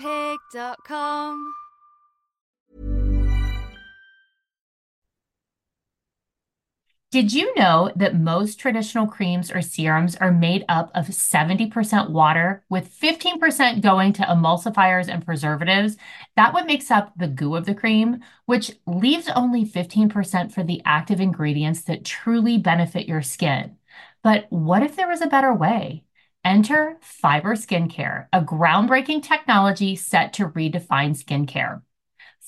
Moonpig.com. Did you know that most traditional creams or serums are made up of 70% water, with 15% going to emulsifiers and preservatives? That what makes up the goo of the cream, which leaves only 15% for the active ingredients that truly benefit your skin. But what if there was a better way? Enter Fiber Skincare, a groundbreaking technology set to redefine skincare.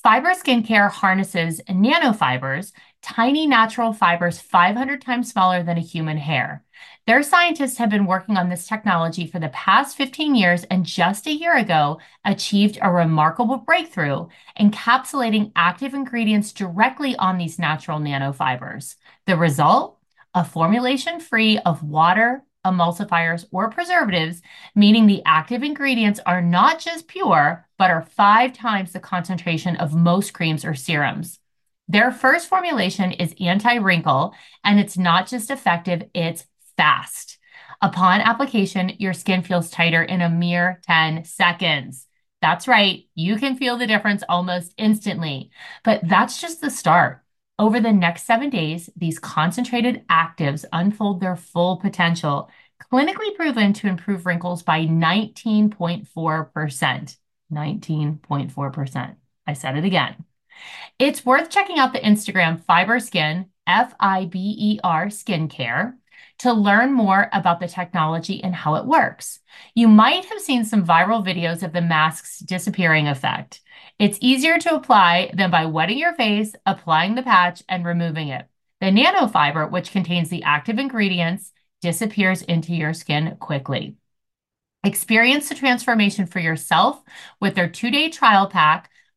Fiber Skincare harnesses nanofibers, tiny natural fibers 500 times smaller than a human hair. Their scientists have been working on this technology for the past 15 years and just a year ago achieved a remarkable breakthrough, encapsulating active ingredients directly on these natural nanofibers. The result? A formulation free of water, emulsifiers, or preservatives, meaning the active ingredients are not just pure, but are five times the concentration of most creams or serums. Their first formulation is anti wrinkle, and it's not just effective, it's fast. Upon application, your skin feels tighter in a mere 10 seconds. That's right, you can feel the difference almost instantly. But that's just the start. Over the next seven days, these concentrated actives unfold their full potential, clinically proven to improve wrinkles by 19.4%. 19.4%. I said it again. It's worth checking out the Instagram Fiber Skin, F I B E R skincare, to learn more about the technology and how it works. You might have seen some viral videos of the mask's disappearing effect. It's easier to apply than by wetting your face, applying the patch, and removing it. The nanofiber, which contains the active ingredients, disappears into your skin quickly. Experience the transformation for yourself with their two day trial pack,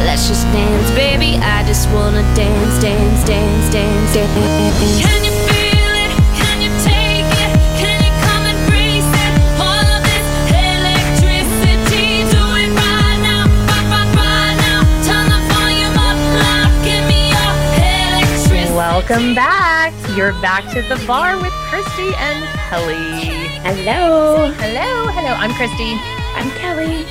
Let's just dance, baby. I just wanna dance, dance, dance, dance, dance. Can you feel it? Can you take it? Can you come and breathe it? All of this electricity, do it right now, right, right, right now. Turn the volume up loud, give me your electricity. Welcome back. You're Back to the Barre with Christi and Kelly. Hello. Hello, hello. I'm Christi. I'm Kelly.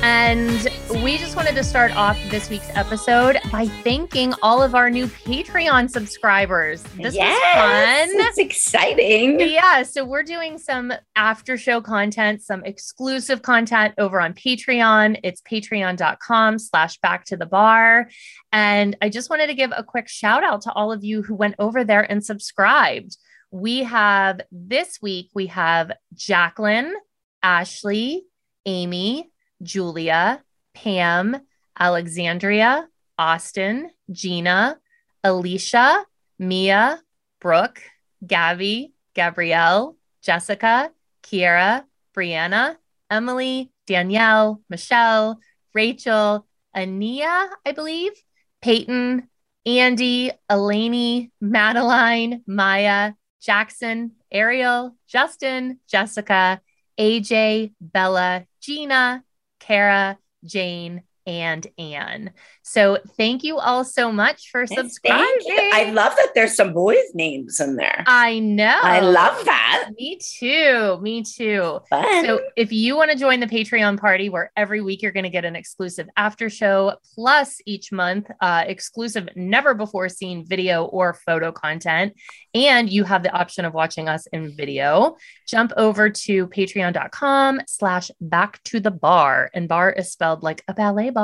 And we just wanted to start off this week's episode by thanking all of our new Patreon subscribers. This yes, was fun. It's exciting. Yeah, so we're doing some after show content, some exclusive content over on Patreon. It's patreon.com slash back to the barre. And I just wanted to give a quick shout out to all of you who went over there and subscribed. We have this week, we have Jacqueline, Ashley, Amy, Julia, Pam, Alexandria, Austin, Gina, Alicia, Mia, Brooke, Gabby, Gabrielle, Jessica, Kiera, Brianna, Emily, Danielle, Michelle, Rachel, Ania, I believe, Peyton, Andy, Elaney, Madeline, Maya, Jackson, Ariel, Justin, Jessica, AJ, Bella, Gina, Kara, Jane, and Anne. So thank you all so much for Yes, subscribing. I love that there's some boys' names in there. I know. I love that. Me too. Me too. Fun. So if you want to join the Patreon party where every week you're going to get an exclusive after show plus each month uh, exclusive never before seen video or photo content and you have the option of watching us in video jump over to patreon.com slash back to the barre and barre is spelled like a ballet barre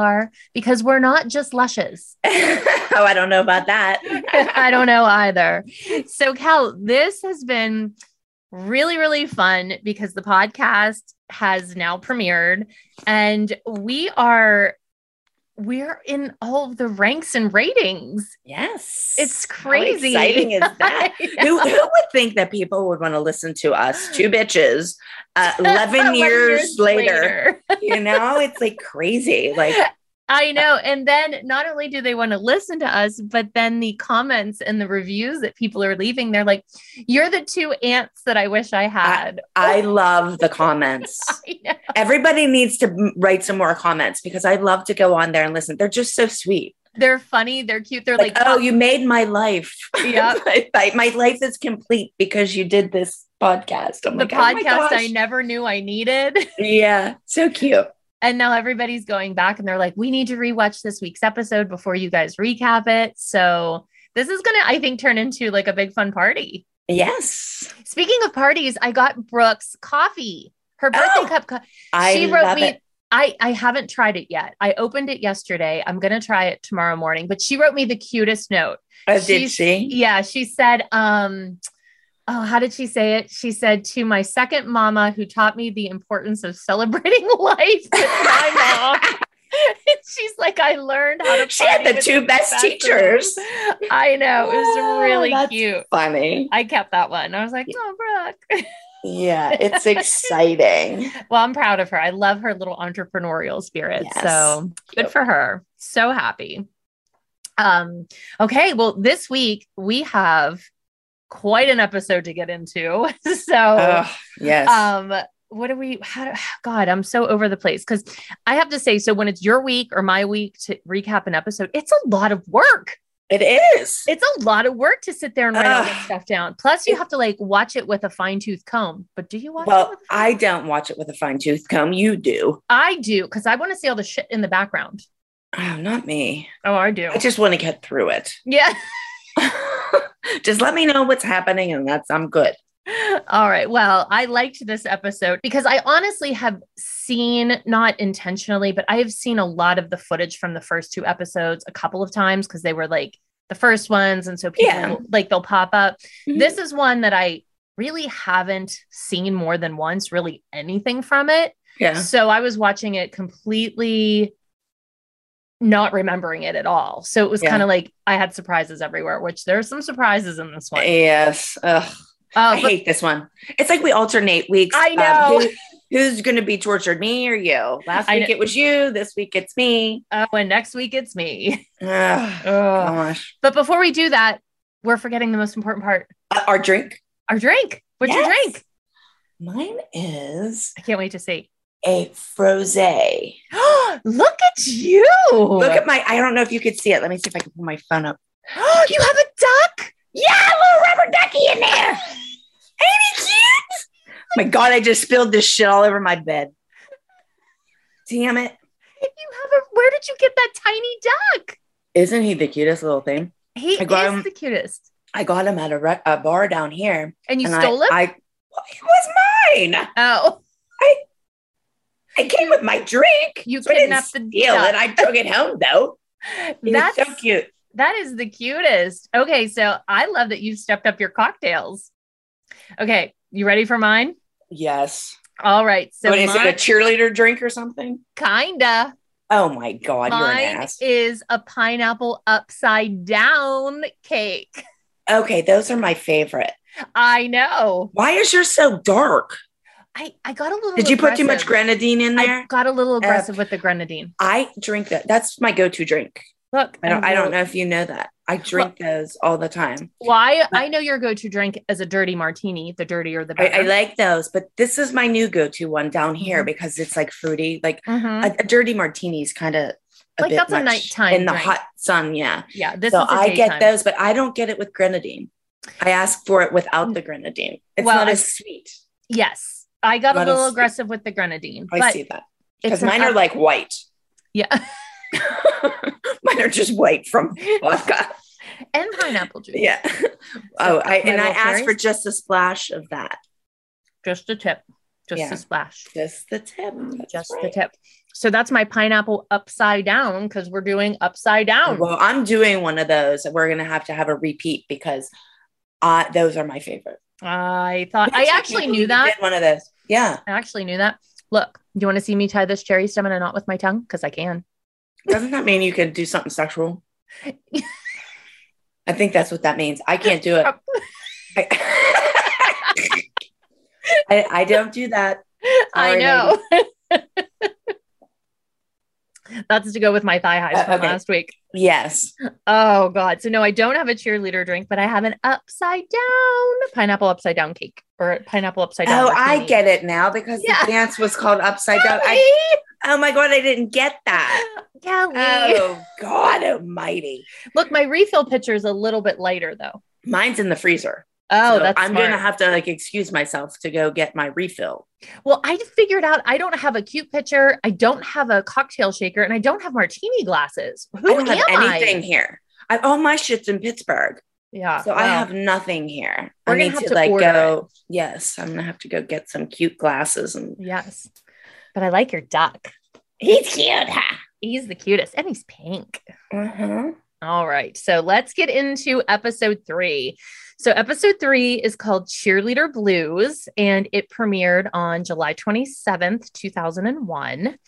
because we're not just lushes oh, I don't know about that. I don't know either. So, Cal, this has been really, really fun because the podcast has now premiered and we are we're in all of the ranks and ratings. Yes. It's How crazy. exciting is that? Who, who would think that people would want to listen to us, two bitches, uh, 11, 11 years, later? later. You know, it's like crazy. Like, I know. And then not only do they want to listen to us, but then the comments and the reviews that people are leaving, they're like, You're the two ants that I wish I had. I love the comments. Everybody needs to write some more comments because I love to go on there and listen. They're just so sweet. They're funny. They're cute. They're Like, like, oh, you made my life. Yeah. my, my- life is complete because you did this podcast. I'm the like, oh podcast I never knew I needed. Yeah, so cute. And now everybody's going back and they're like, we need to rewatch this week's episode before you guys recap it. So this is going to, I think, turn into like a big fun party. Yes, Speaking of parties, I got Brooke's coffee, her birthday Oh, cup. Co- I she wrote love me. it. I, I haven't tried it yet. I opened it yesterday. I'm going to try it tomorrow morning, but she wrote me the cutest note. Oh, did she? Yeah, she said, um, oh, how did she say it? She said to my second mama who taught me the importance of celebrating life my mom. She's like, I learned how to. She had the two best of teachers. I know it was Oh, really cute. Funny. I kept that one. I was like, oh, Brooke. Yeah, it's exciting. well, I'm proud of her. I love her little entrepreneurial spirit. Yes. So good for her. So happy. Um, okay, well, this week we have quite an episode to get into. so Oh, yes. um what do we how do, god i'm so over the place because i have to say so when it's your week or my week to recap an episode it's a lot of work it is. it's a lot of work to sit there and write all this stuff down plus you have to like watch it with a fine-tooth comb but do you watch it Well, I don't watch it with a fine tooth comb. You do. i do because i want to see all the shit in the background Oh, not me. oh i do I just want to get through it. yeah just let me know what's happening, and that's I'm good. All right. Well, I liked this episode because I honestly have seen, not intentionally, but I have seen a lot of the footage from the first two episodes a couple of times because they were like the first ones. And so people Yeah. like they'll pop up. Mhm. This is one that I really haven't seen more than once, really anything from it. Yeah. So I was watching it completely not remembering it at all. So it was Yeah. kind of like I had surprises everywhere, which there's some surprises in this one. Yes. Ugh. Oh, I but- hate this one. It's like we alternate weeks. I know. who- who's going to be tortured, me or you? Last week it was you. This week it's me. oh, and next week it's me. Ugh, gosh. But before we do that, we're forgetting the most important part Uh, our drink. our drink. What's your drink? Mine is I can't wait to see. A frosé. Look at you. Look at my. I don't know if you could see it. Let me see if I can pull my phone up. Oh, you have a duck. Yeah, a little rubber ducky in there. Ain't he cute? Oh my God, I just spilled this shit all over my bed. Damn it. You have a where did you get that tiny duck? Isn't he the cutest little thing? He is him- the cutest. I got him at a, rec- a bar down here. And you and stole I, him? I, it was mine. oh. I came with my drink. You so I kidnapped the deal, and. I took it home though. That's so cute. that is the cutest. Okay, so I love that you stepped up your cocktails. Okay, you ready for mine? Yes. All right. So what is it? A cheerleader drink or something? kinda. Oh my god, you're Mine an ass. is a pineapple upside down cake. Okay, those are my favorite. I know. Why is yours so dark? I, I got a little Did you put too much grenadine in there? I got a little aggressive with the grenadine. I drink that. That's my go-to drink. Look, I don't. I'm don't know if you know that. I drink those all the time. Why I know your go-to drink is a dirty martini. The dirtier the I, better. I like those, but this is my new go-to one down here Mhm. because it's like fruity. Like Mhm. a, a dirty martini is kind of a Like, that's a nighttime in the drink. hot sun. Yeah. yeah, this so I get those, but I don't get it with grenadine. I ask for it without the grenadine. It's Well, not as sweet. Yes, I got a little aggressive with the grenadine. I see that because mine are like white. yeah, mine are just white from vodka. and pineapple juice. Yeah. oh, I, and I asked for just a splash of that. just a tip, just Yeah. a splash, Just the tip. That's just the tip. So that's my pineapple upside down because we're doing upside down. Well, I'm doing one of those. We're gonna have to have a repeat because uh, those are my favorite. I thought I actually knew that. did one of those. Yeah. I actually knew that. Look, do you want to see me tie this cherry stem in a knot with my tongue? Because I can. Doesn't that mean you can do something sexual? I think that's what that means. I can't do it. I, I, I don't do that. I know. That's to go with my thigh highs Uh, from okay. last week. Yes. Oh God. So no, I don't have a cheerleader drink, but I have an upside down pineapple upside down cake or pineapple upside down. Oh, I get it now because Yeah. the dance was called Upside Down. I, oh my God, I didn't get that. Kelly. Oh God Almighty! Look, my refill pitcher is a little bit lighter though. Mine's in the freezer. Oh, So that's I'm smart. gonna have to like excuse myself to go get my refill. Well, I figured out I don't have a cute pitcher, I don't have a cocktail shaker, and I don't have martini glasses. Who I don't have anything I? here. I, all my shit's in Pittsburgh, Yeah. so I have nothing here. We're I gonna need have to, to like go. Yes, I'm gonna have to go get some cute glasses and. Yes. But I like your duck. He's cute, huh? He's the cutest, and he's pink. Uh-huh. All right. So let's get into episode three. So, episode three is called Cheerleader Blues, and it premiered on July 27th, 2001.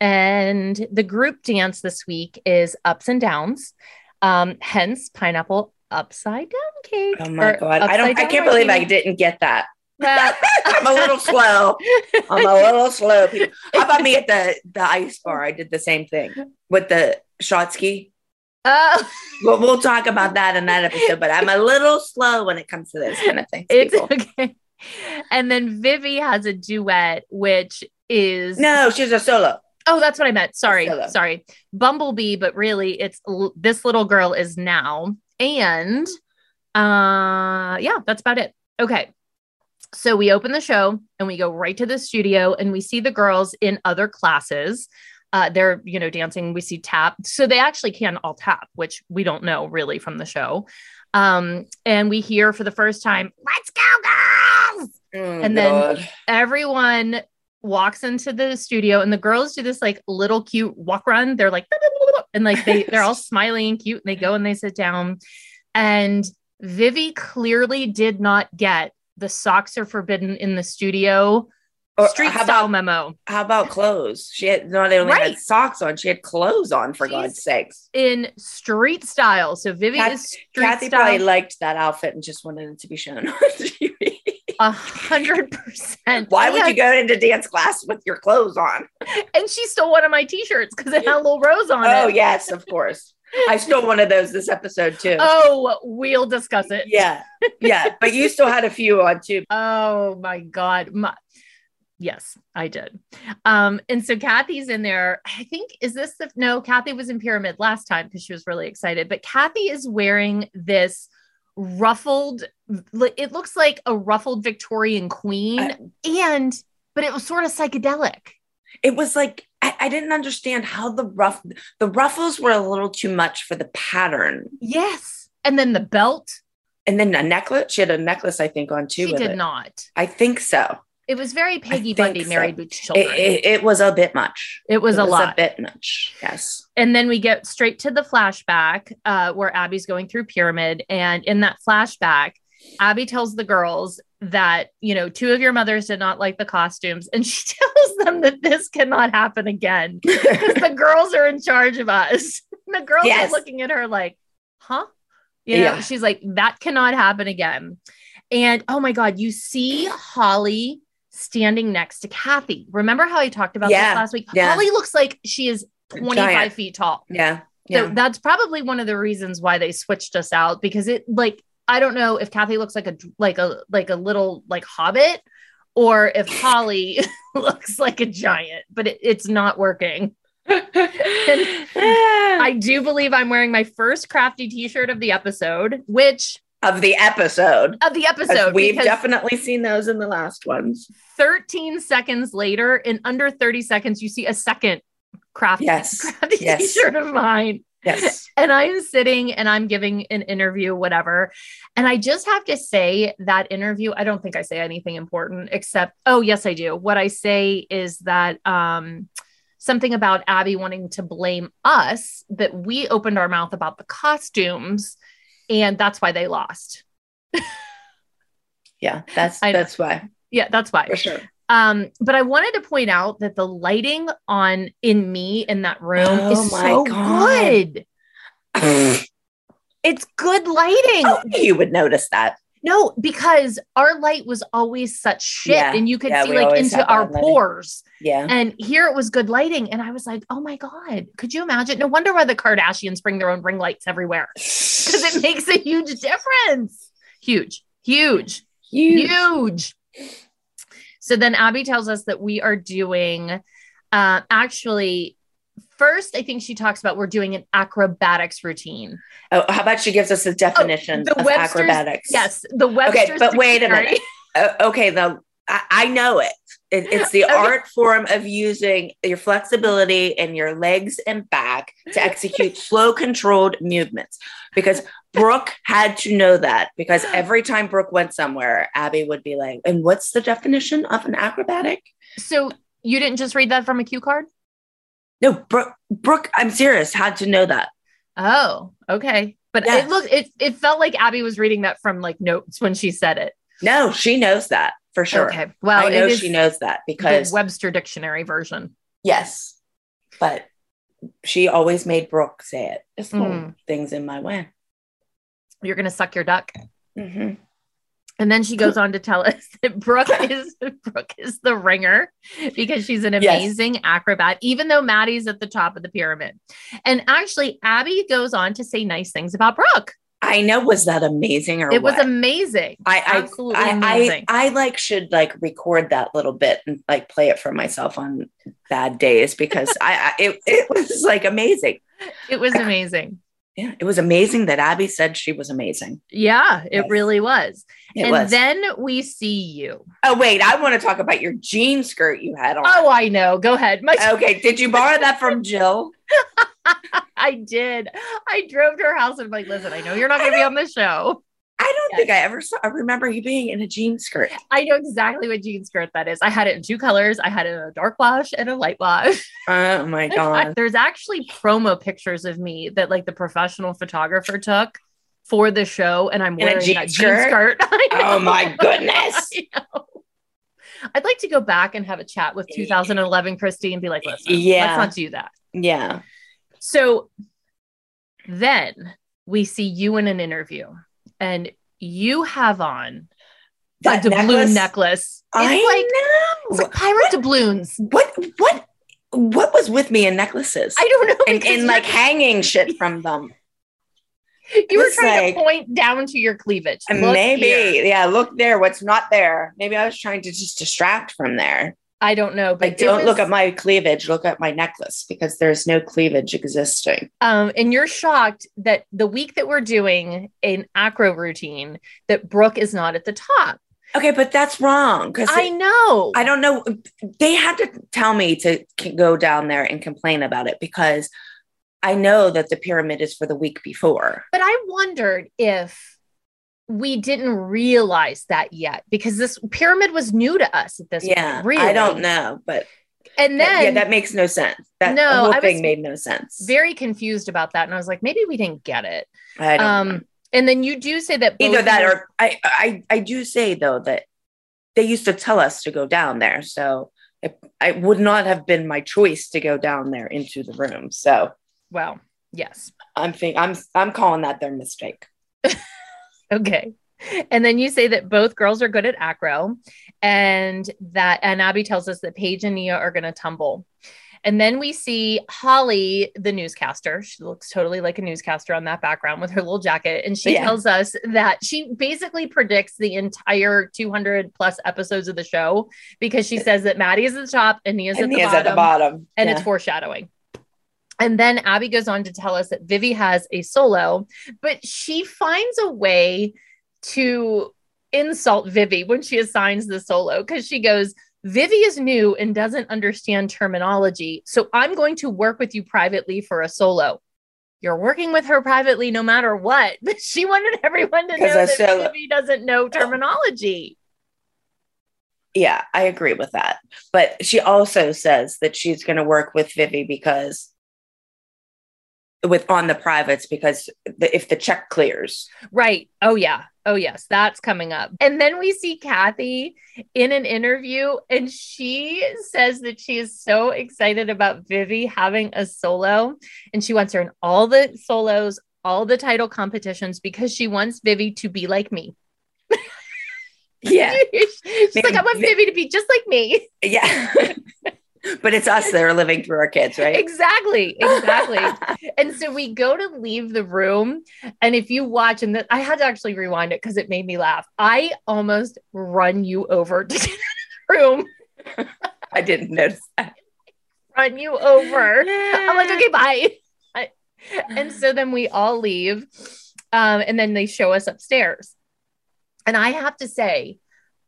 And the group dance this week is Ups and Downs, um, hence Pineapple Upside Down Cake. Oh my god! I don't. I can't believe I didn't get that. Well, I'm a little slow. I'm a little slow. People. How about me at the the ice bar? I did the same thing with the shot ski. Oh, Well, we'll talk about that in that episode. But I'm a little slow when it comes to this kind of thing. it's people. okay. And then Vivi has a duet, which is No, she's a solo. Oh, that's what I meant. Sorry, sorry. Bumblebee, but really it's l- this little girl is now. And uh yeah, that's about it. Okay. So we open the show and we go right to the studio and we see the girls in other classes. Uh, they're, you know, dancing. We see tap. So they actually can all tap, which we don't know really from the show. Um, and we hear for the first time, let's go, girls Oh, And then- everyone walks into the studio and the girls do this like little cute walk run. They're like, and like they, they're all smiling and cute. And they go and they sit down. And Vivi clearly did not get the socks are forbidden in the studio Or street how style about memo. how about clothes? She had not only Right. had socks on, she had clothes on. For She's- God's sakes, In street style. So Vivian Kat- is street Cathy probably liked that outfit and just wanted it to be shown on TV. a hundred percent. Why would you go into dance class with your clothes on? And she stole one of my t-shirts because it had a little rose on Oh it. Oh yes, of course. I stole one of those this episode too. Oh, we'll discuss it. Yeah, yeah. But you still had a few on too. Oh my God. My, yes, I did. Um, and so Cathy's in there. I think, is this the no? Cathy was in Pyramid last time because she was really excited. But Cathy is wearing this ruffled, it looks like a ruffled Victorian queen. And, but it was sort of psychedelic. It was like I, I didn't understand how the ruff the ruffles were a little too much for the pattern. Yes. And then the belt, And then a necklace. She had a necklace, I think, on too. she did it. not. I think so. It was very Peggy Bundy so. married with It, children. it, it was a bit much. It was it a was lot. a bit much. Yes. and then we get straight to the flashback uh, where Abby's going through Pyramid. And in that flashback, Abby tells the girls that, you know, two of your mothers did not like the costumes. And she tells them that this cannot happen again because the girls are in charge of us. the girls Yes. are looking at her like, huh? You know, Yeah. she's like, that cannot happen again. And oh my God, you see Holly standing next to Cathy. Remember how I talked about Yeah. this last week? Yeah. Holly looks like she is 25 Giant. feet tall. Yeah. So Yeah. that's probably one of the reasons why they switched us out because it like I don't know if Cathy looks like a like a like a little like hobbit or if Holly looks like a giant, but it, it's not working. I do believe I'm wearing my first crafty t-shirt of the episode, which of the episode. of the episode We've definitely seen those in the last ones. 13 seconds later, in under 30 seconds, you see a second craft, Yes. crafty Yes. t-shirt of mine. Yes. and I'm sitting and I'm giving an interview, whatever. And I just have to say that interview, I don't think I say anything important except, oh, yes, I do. What I say is that um, something about Abby wanting to blame us that we opened our mouth about the costumes and that's why they lost. Yeah. That's I know. that's why. Yeah, that's why. For sure. Um, but I wanted to point out that the lighting on in me in that room Oh is my so God. good. It's good lighting. Oh, you would notice that. No, because our light was always such shit, Yeah. and you could Yeah, see like into our lighting. pores. Yeah. And here it was good lighting, and I was like, "Oh my god, could you imagine?" No wonder why the Kardashians bring their own ring lights everywhere because it makes a huge difference. Huge, huge, Huge. huge. So then Abby tells us that we are doing, uh, actually, first I think she talks about we're doing an acrobatics routine. Oh, how about she gives us a definition the of Webster's- acrobatics? Yes, the Webster's. Okay, but wait a Dictionary. minute. Uh, okay, though I, I know it. It. It's the Okay. art form of using your flexibility in your legs and back to execute slow, controlled movements. Because Brooke had to know that because every time Brooke went somewhere, Abby would be like, "And what's the definition of an acrobatic?" So you didn't just read that from a cue card? No, Brooke. Brooke, I'm serious. Had to know that. Oh, okay. But Yes. it looked it it felt like Abby was reading that from like notes when she said it. No, she knows that for sure. Okay. Well, I know she knows that the because Webster Dictionary version. Yes, but she always made Brooke say it. Just Mm. things in my way. You're gonna suck your duck. Mhm. And then she goes on to tell us that Brooke is Brooke is the ringer because she's an Yes. amazing acrobat, even though Maddie's at the top of the pyramid. And actually, Abby goes on to say nice things about Brooke. I know. Was that amazing or It was amazing. I, I, absolutely I, amazing. I, I like should like record that little bit and like play it for myself on bad days because I, I it, it was like amazing. it was amazing. Yeah, it was amazing that Abby said she was amazing. Yeah, it Yes. really was. It and was. then we see you. oh wait, I want to talk about your jean skirt you had on. Oh, I know. Go ahead. My okay. Did you borrow that from Jill? I did. I drove to her house and I'm like, listen, I know you're not going to be on the show. I don't Yes. think I ever saw. I remember you being in a jean skirt. I know exactly what jean skirt that is. I had it in two colors. I had it in a dark wash and a light wash. Oh my god. There's actually promo pictures of me that like the professional photographer took for the show, and I'm In a wearing jean that skirt? jean skirt. Oh my goodness. I'd like to go back and have a chat with 2011 Christi and be like, listen, Yeah. let's not do that. Yeah. So then we see you in an interview, and you have on That a doubloon necklace? necklace. I like know. it's like pirate doubloons. what what what was with me in necklaces? I don't know. and, and like hanging shit from them. you were trying like- to point down to your cleavage. Look Maybe. here. Yeah, look there. What's not there? Maybe I was trying to just distract from there. I don't know, but Like, don't it look at my cleavage, look at my necklace because there's no cleavage existing. Um, and you're shocked that the week that we're doing an acro routine, that Brooke is not at the top. Okay, but that's wrong because I know. I don't know. They had to tell me to go down there and complain about it because I know that the pyramid is for the week before. But I wondered if we didn't realize that yet because this pyramid was new to us at this Yeah, point. Really. I don't know, but And that- then yeah, that makes no sense. That No, whole I thing made no sense. very confused about that. And I was like, maybe we didn't get it. I don't know. Um, and then you do say that either that or I, I I do say though that they used to tell us to go down there, so it, it would not have been my choice to go down there into the room. So well, yes. I'm think I'm I'm calling that their mistake. Okay. And then you say that both girls are good at acro and that and Abby tells us that Paige and Nia are going to tumble. And then we see Holly, the newscaster. She looks totally like a newscaster on that background with her little jacket. And she Yeah. tells us that she basically predicts the entire 200 plus episodes of the show because she says that Maddie is at the top and Nia's and at the Nia's bottom at the bottom, and Yeah. it's foreshadowing. And then Abby goes on to tell us that Vivi has a solo, but she finds a way to insult Vivi when she assigns the solo because she goes, Vivi is new and doesn't understand terminology. So I'm going to work with you privately for a solo. You're working with her privately no matter what. But she wanted everyone to know that solo- Vivi doesn't know oh. terminology. yeah, I agree with that. But she also says that she's going to work with Vivi because with on the privates because the, if the check clears, Right. Oh, yeah. Oh, yes. That's coming up. And then we see Cathy in an interview, and she says that she is so excited about Vivi having a solo, and she wants her in all the solos, all the title competitions, because she wants Vivi to be like me. yeah, She's like, I want Vivi to be just like me. yeah. but it's us that are living through our kids, right? Exactly. Exactly. and so we go to leave the room and if you watch and that i had to actually rewind it because it made me laugh i almost run you over to the room I didn't notice that. run you over i'm like okay bye I- and so then we all leave um, and then they show us upstairs and i have to say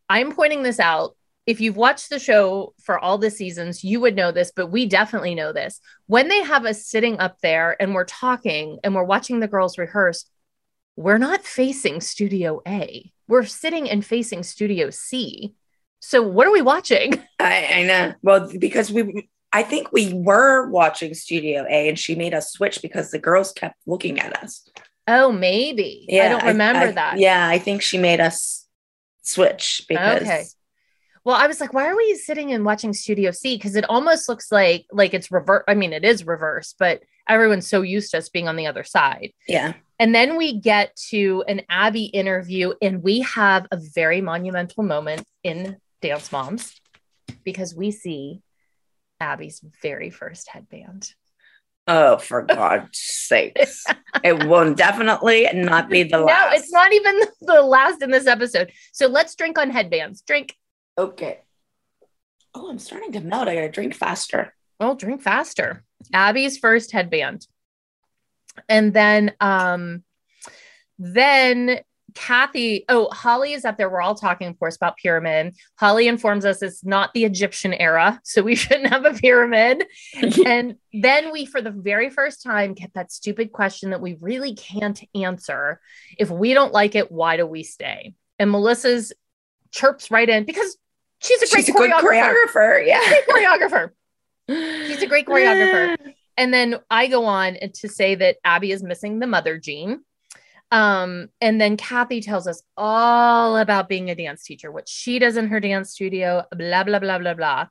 i'm pointing this out if you've watched the show for all the seasons, you would know this, but we definitely know this. When they have us sitting up there and we're talking and we're watching the girls rehearse, we're not facing Studio A. We're sitting and facing Studio C. So what are we watching? I, I know. Well, because we, I think we were watching Studio A, and she made us switch because the girls kept looking at us. Oh, maybe. I don't remember I- that. Yeah, I think she made us switch because Okay. Well, I was like, why are we sitting and watching Studio C? Because it almost looks like like it's reverse. I mean, it is reverse, but everyone's so used to us being on the other side. yeah, And then we get to an Abby interview, and we have a very monumental moment in Dance Moms because we see Abby's very first headband. Oh, for God's sakes. it will definitely not be the last. No, it's not even the last in this episode. So let's drink on headbands. Drink. Okay. Oh, I'm starting to melt. I gotta drink faster. Well, drink faster. Abby's first headband. And then um then Cathy, oh, Holly is up there. We're all talking, of course, about pyramid. Holly informs us it's not the Egyptian era, so we shouldn't have a pyramid. and then we, for the very first time, get that stupid question that we really can't answer. If we don't like it, why do we stay? And Melissa's chirps right in because she's a great She's choreographer. choreographer. Yeah. Great choreographer. She's a great choreographer. And then I go on to say that Abby is missing the mother gene. Um, and then Cathy tells us all about being a dance teacher, what she does in her dance studio, blah, blah, blah, blah, blah.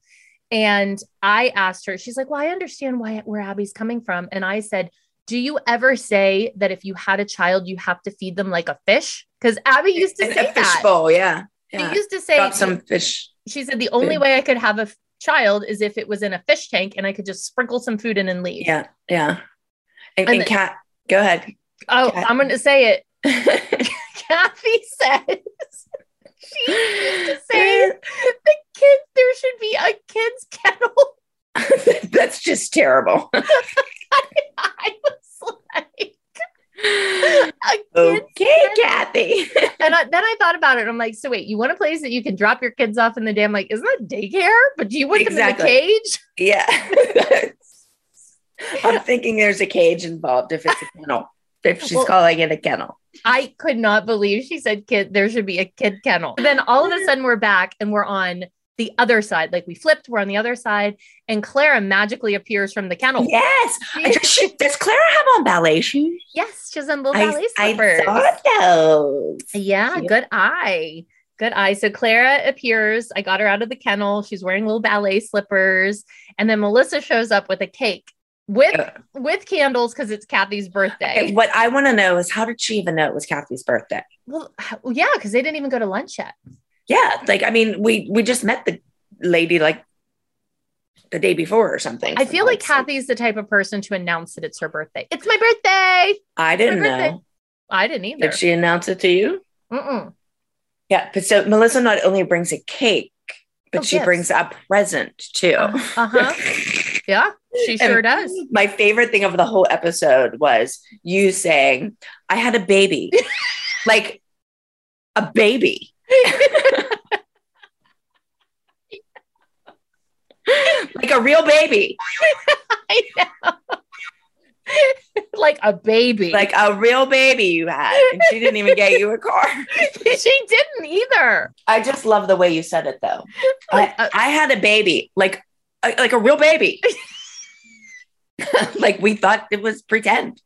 And I asked her, she's like, Well, I understand why where Abby's coming from. And I said, Do you ever say that if you had a child, you have to feed them like a fish? Because Abby used to And say a fish that. bowl. Yeah. She used to say Drop some fish. She said the only food. way I could have a f- child is if it was in a fish tank and I could just sprinkle some food in and leave. Yeah. Yeah. And, And and the- Kat, go ahead. Oh, Cat- I'm going to say it. Cathy says she used to say the kids there should be a kids kennel. That's just terrible. I was like, Okay, Cathy. and I, then I thought about it. I'm like, so wait, you want a place that you can drop your kids off in the day? I'm like, isn't that daycare? But do you want them in Exactly. a cage? yeah. I'm thinking there's a cage involved if it's a kennel. If she's Well- calling it a kennel. I could not believe she said kid. There should be a kid kennel. Then all of a sudden we're back and we're on the other side. Like we flipped, we're on the other side, and Clara magically appears from the kennel. Yes. I just- she- does Clara have on ballet shoes? Yes, she's in little I, ballet I slippers. saw those. Yeah, Cute. good eye. Good eye. So Clara appears. I got her out of the kennel. She's wearing little ballet slippers. And then Melissa shows up with a cake with with candles because it's Cathy's birthday. Okay, what I want to know is how did she even know it was Cathy's birthday? Well, yeah, because they didn't even go to lunch yet. Yeah, like I mean, we we just met the lady like the day before or something. I feel like Cathy's the type of person to announce that it's her birthday. It's my birthday. I didn't birthday. know. I didn't either. Did she announce it to you? Mm-mm. Yeah, but so Melissa not only brings a cake, but Oh, she gifts. brings a present too. Uh huh. Yeah, she sure does. My favorite thing of the whole episode was you saying, I had a baby. like a baby. Like a real baby. I know. like a baby. Like a real baby you had. And she didn't even get you a car. she didn't either. I just love the way you said it though. Like, I, uh, I had a baby, like a- like a real baby. like we thought it was pretend.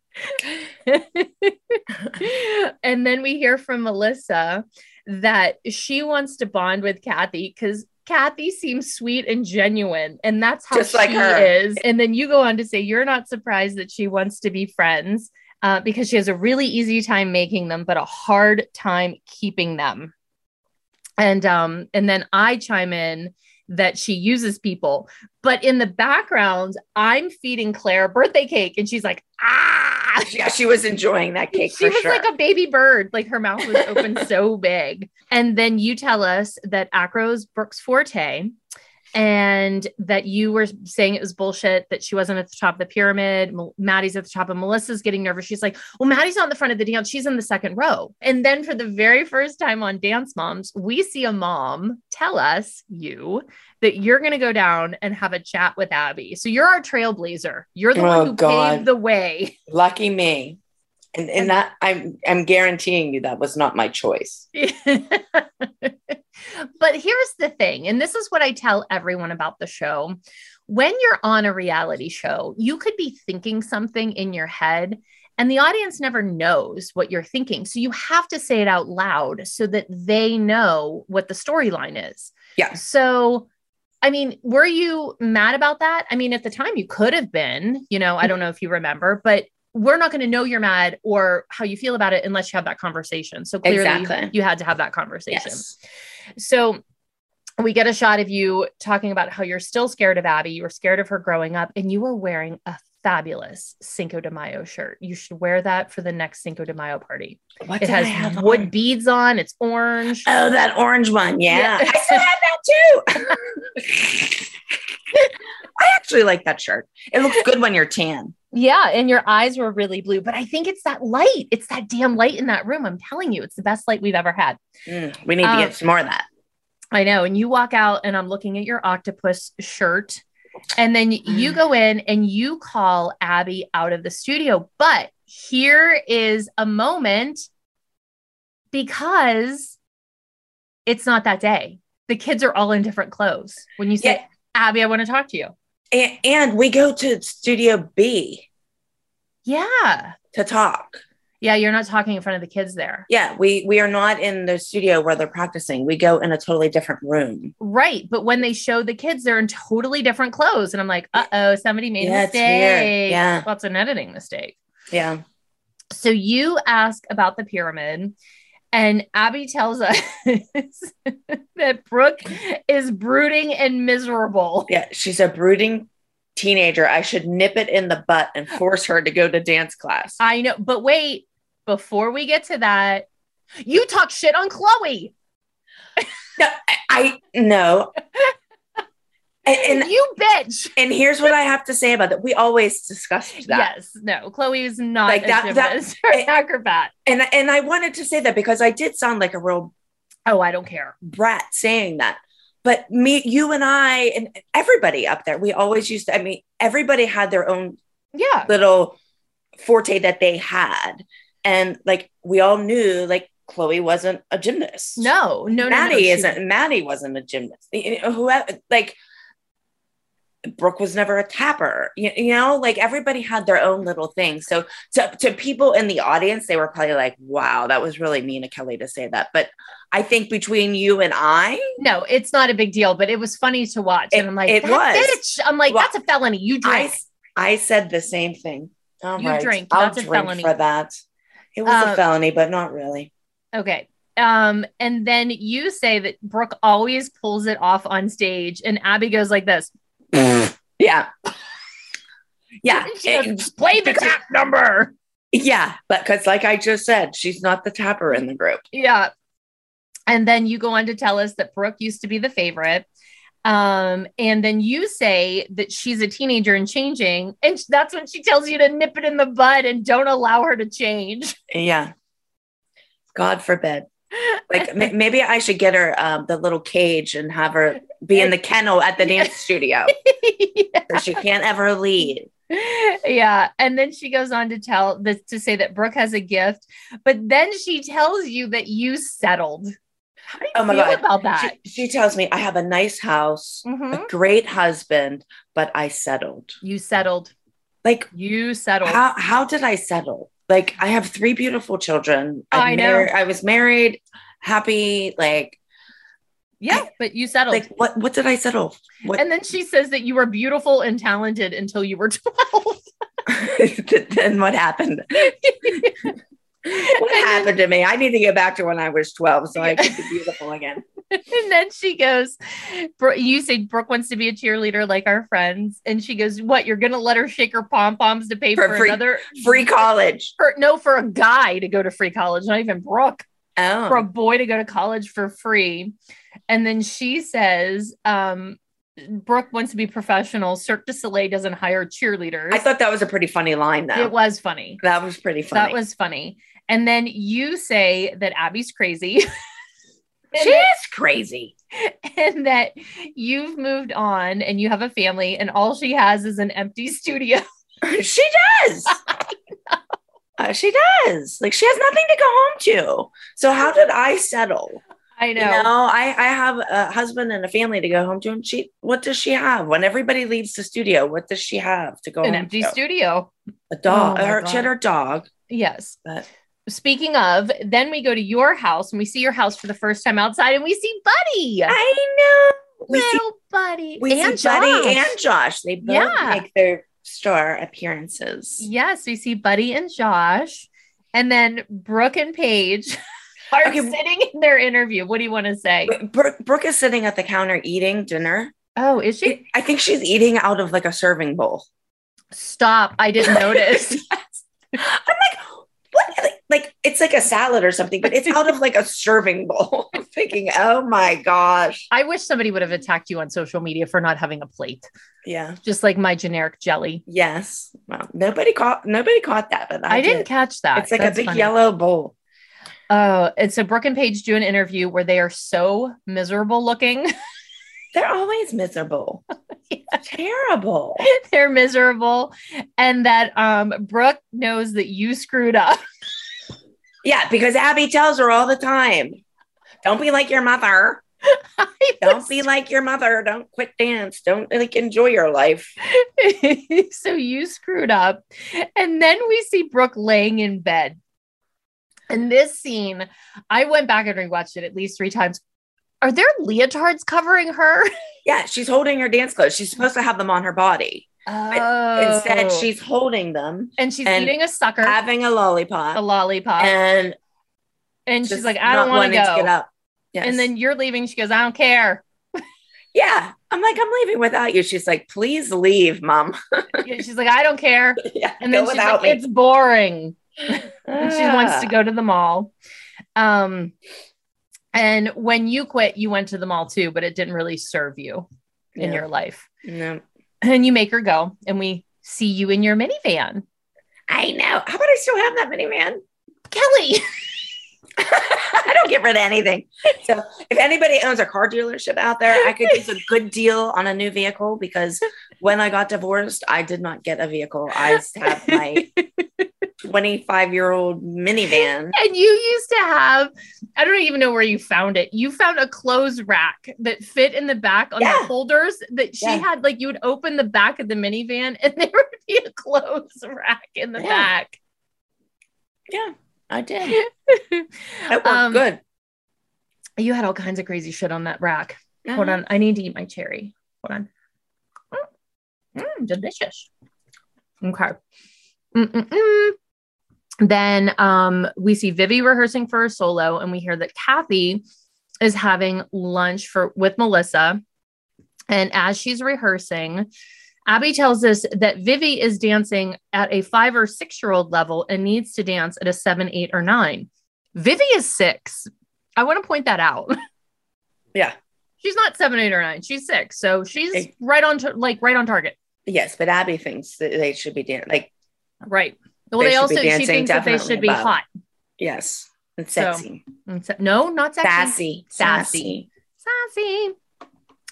and then we hear from Melissa that she wants to bond with Cathy because Cathy seems sweet and genuine, and that's how Just like she her. is. And then you go on to say you're not surprised that she wants to be friends uh, because she has a really easy time making them, but a hard time keeping them. And um, and then I chime in that she uses people, but in the background, I'm feeding Claire birthday cake, and she's like, ah. Yeah, she was enjoying that cake She was sure. like a baby bird, like her mouth was open so big. And then you tell us that Acro's Brooke's Forte and that you were saying it was bullshit that she wasn't at the top of the pyramid. Maddie's at the top, and Melissa's getting nervous. She's like, Well, Maddie's not in the front of the dance. She's in the second row. And then for the very first time on Dance Moms, we see a mom tell us, you, that you're going to go down and have a chat with Abby. So you're our trailblazer. You're the Oh, one who God. paved the way. Lucky me. And and that I'm I'm guaranteeing you that was not my choice. but here's the thing, and this is what I tell everyone about the show. When you're on a reality show, you could be thinking something in your head, and the audience never knows what you're thinking. So you have to say it out loud so that they know what the storyline is. Yeah. So, I mean, were you mad about that? I mean, at the time, you could have been, you know, I don't know if you remember, but we're not going to know you're mad or how you feel about it unless you have that conversation. So clearly, Exactly. you had to have that conversation. Yes. So we get a shot of you talking about how you're still scared of Abby. You were scared of her growing up, and you were wearing a fabulous Cinco de Mayo shirt. You should wear that for the next Cinco de Mayo party. What It has wood on? beads on, it's orange. Oh, that orange one. Yeah. Yeah. I still have that too. I actually like that shirt. It looks good when you're tan. Yeah, and your eyes were really blue, but I think it's that light. It's that damn light in that room. I'm telling you, it's the best light we've ever had. Mm, we need to Um, get some more of that. I know. And you walk out, and I'm looking at your octopus shirt. And then you go in and you call Abby out of the studio. But here is a moment because it's not that day. The kids are all in different clothes. When you say, Yeah. Abby, I want to talk to you. And, and we go to Studio B Yeah. to talk. Yeah. You're not talking in front of the kids there. Yeah, we we are not in the studio where they're practicing. We go in a totally different room. Right. But when they show the kids, they're in totally different clothes. And I'm like, uh oh, somebody made Yeah, a mistake. Yeah. Well, it's an editing mistake. Yeah. So you ask about the pyramid, and Abby tells us that Brooke is brooding and miserable. Yeah, she's a brooding teenager. I should nip it in the butt and force her to go to dance class. I know, but wait, before we get to that, you talk shit on Chloe. No, I, I no. And, and, you bitch. and here's what I have to say about that. We always discussed that. Yes, no, Chloe is not Like that- that- gymnast or an acrobat. And and I wanted to say that because I did sound like a real Oh, I don't care. brat saying that. But me, you and I, and everybody up there, we always used to, I mean, everybody had their own Yeah, little forte that they had. And like we all knew like Chloe wasn't a gymnast. no, no, no, no. Maddie she- isn't Maddie wasn't a gymnast. You know, Whoever like Brooke was never a tapper. You, you know, like everybody had their own little thing. So to, to people in the audience, they were probably like, wow, that was really mean of Kelly to say that. But I think between you and I, No, it's not a big deal, but it was funny to watch. It- and I'm like, it was. bitch. I'm like, Well, that's a felony. You drink. I I said the same thing. All You right, drink. I'll That's a drink felony. for that. It was Um, a felony, but not really. Okay. Um, and then you say that Brooke always pulls it off on stage, and Abby goes like this. Yeah. Yeah. Goes, play the tap number. yeah. But because, like I just said, she's not the tapper in the group. Yeah. And then you go on to tell us that Brooke used to be the favorite. Um, and then you say that she's a teenager and changing, and that's when she tells you to nip it in the bud and don't allow her to change. Yeah. God forbid. Like m- maybe I should get her um, the little cage and have her be in the kennel at the dance studio. So she can't ever leave. yeah. And then she goes on to tell this to say that Brooke has a gift, but then she tells you that you settled. How do you Oh my feel God. about that? She, she tells me I have a nice house, Mhm. a great husband, but I settled. You settled. Like You settled. how how did I settle? Like I have three beautiful children. Oh, I'm I know. married- I was married, happy. Like yeah, but you settled. like what what did I settle? What and then she says that you were beautiful and talented until you were 12. then what happened? What happened to me? I need to get back to when I was 12 so I could be beautiful again. and then she goes, You say Brooke wants to be a cheerleader like our friends. And she goes, What? You're going to let her shake her pom poms to pay For for, free- another Free college. For, no, for a guy to go to free college, not even Brooke. Oh. For a boy to go to college for free. And then she says, um, Brooke wants to be professional. Cirque du Soleil doesn't hire cheerleaders. I thought that was a pretty funny line though. it was funny. that was pretty funny. That was funny. And then you say that Abby's crazy. she is crazy. and that you've moved on and you have a family and all she has is an empty studio. she does. Uh, she does. Like she has nothing to go home to. So how did I settle? I know. You know, I, I have a husband and a family to go home to. And she what does she have? When everybody leaves the studio, what does she have to go An empty to? studio. A dog. Oh her, she had her dog, Yes. but Speaking of, then we go to your house and we see your house for the first time outside and we see Buddy. I know. We see, Little Buddy. we and see Buddy Josh. and Josh. They both Yeah. make their star appearances. Yes, we see Buddy and Josh. And then Brooke and Paige are Okay. sitting in their interview. What do you want to say? Brooke, Brooke is sitting at the counter eating dinner. Oh, is she? I think she's eating out of like a serving bowl. Stop. I didn't notice. I'm like? Like, it's like a salad or something, but it's out of like a serving bowl. I'm thinking, oh my gosh. I wish somebody would have attacked you on social media for not having a plate, Yeah. just like my generic jelly. Yes. Well, nobody caught nobody caught that, but I, I, didn't did. catch that. It's like That's a big funny. yellow bowl. Oh, and so Brooke and Paige do an interview where they are so miserable looking. They're always miserable. Terrible. They're miserable. And that um Brooke knows that you screwed up. Yeah, because Abby tells her all the time, don't be like your mother. Don't be like your mother. Don't quit dance. Don't like enjoy your life. so you screwed up. And then we see Brooke laying in bed. And this scene, I went back and rewatched it at least three times. Are there leotards covering her? Yeah, she's holding her dance clothes. She's supposed to have them on her body. Oh. Instead, she's holding them, and she's and eating a sucker, having a lollipop, a lollipop, and, and she's like, I don't want to go. get up. Yes. And then you're leaving. She goes, I don't care. yeah, I'm like, I'm leaving without you. She's like, please leave, mom. She's like, I don't care. yeah, And then she's like, me. it's boring. And she wants to Ah. go to the mall. Um, and when you quit, you went to the mall too, but it didn't really serve you. in Yeah. your life. No. And you make her go, and we see you in your minivan. I know. How about I still have that minivan? Kelly. I don't get rid of anything. So if anybody owns a car dealership out there, I could use a good deal on a new vehicle because when I got divorced, I did not get a vehicle. I have my 25 year old minivan. And you used to have, I don't even know where you found it. You found a clothes rack that fit in the back on Yeah. the holders that she Yeah. had. Like you would open the back of the minivan and there would be a clothes rack in the Yeah. back. Yeah, I did. It worked Um, good. You had all kinds of crazy shit on that rack. Hold Uh-huh. on. I need to eat my cherry. Hold on. Mm, mm, delicious. Okay. Mm-mm-mm. Then um, we see Vivi rehearsing for a solo, and we hear that Cathy is having lunch for with Melissa. And as she's rehearsing, Abby tells us that Vivi is dancing at a five or six year old level and needs to dance at a seven, eight, or nine. Vivi is six. I want to point that out. Yeah. She's not seven, eight, or nine. She's six. So she's right on, to, like right on target. Yes, but Abby thinks that they should be dancing. Like, Right. Well, They they, also she thinks that they should be above. hot. yes, and sexy, so- no, not sexy. sassy, Sassy. Sassy.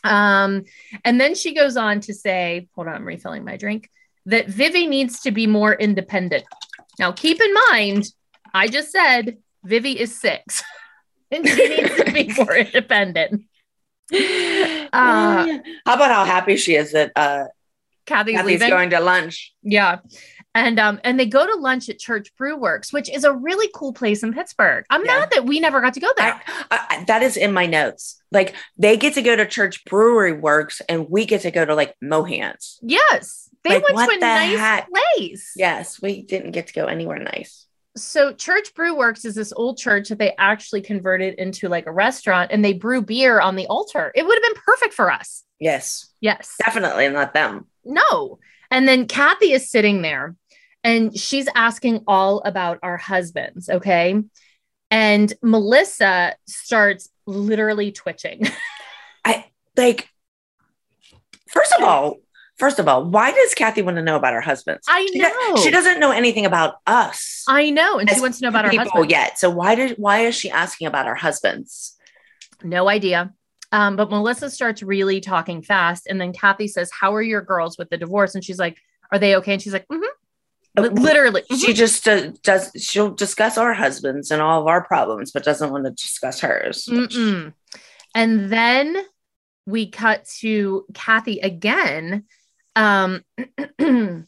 Um, and then she goes on to say, hold on, I'm refilling my drink, that Vivi needs to be more independent. Now, keep in mind, I just said Vivi is six and she needs to be more independent. Uh, How about how happy she is that uh, Cathy's, Cathy's leaving. going to lunch? Yeah. And um and they go to lunch at Church Brew Works, which is a really cool place in Pittsburgh. I'm Yeah. mad that we never got to go there. I, I, that is in my notes. Like they get to go to Church Brewery Works, and we get to go to like Mohans. yes. They Like, went to a nice heck? place. Yes, we didn't get to go anywhere nice. So Church Brew Works is this old church that they actually converted into like a restaurant and they brew beer on the altar. It would have been perfect for us. Yes, Yes. definitely not them. No. And then Cathy is sitting there and she's asking all about our husbands. Okay. And Melissa starts literally twitching. I like, first of all, first of all, why does Cathy want to know about her husbands? I She know. she doesn't know anything about us. I know. And she wants to know about our people husband. yet. So why did why is she asking about our husbands? No idea. Um, but Melissa starts really talking fast. And then Cathy says, How are your girls with the divorce? And she's like, Are they okay? And she's like, mm-hmm. Literally. She just uh, does. She'll discuss our husbands and all of our problems, but doesn't want to discuss hers. Mm-mm. And then we cut to Cathy again. Um,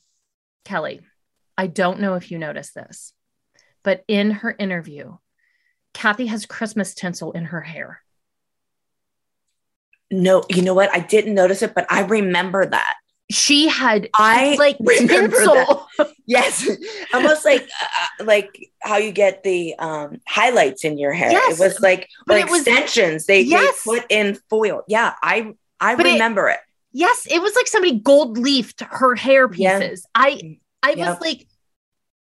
Kelly, I don't know if you noticed this, but in her interview, Cathy has Christmas tinsel in her hair. No, you know what? I didn't notice it, but I remember that. She had I like remember. Yes, almost like uh, like how you get the um, highlights in your hair. Yes, it was like but or it was- extensions. they, Yes. they put in foil. Yeah, I I But remember it. Yes, it was like somebody gold leafed her hair Yeah. pieces. I I Yeah. was like,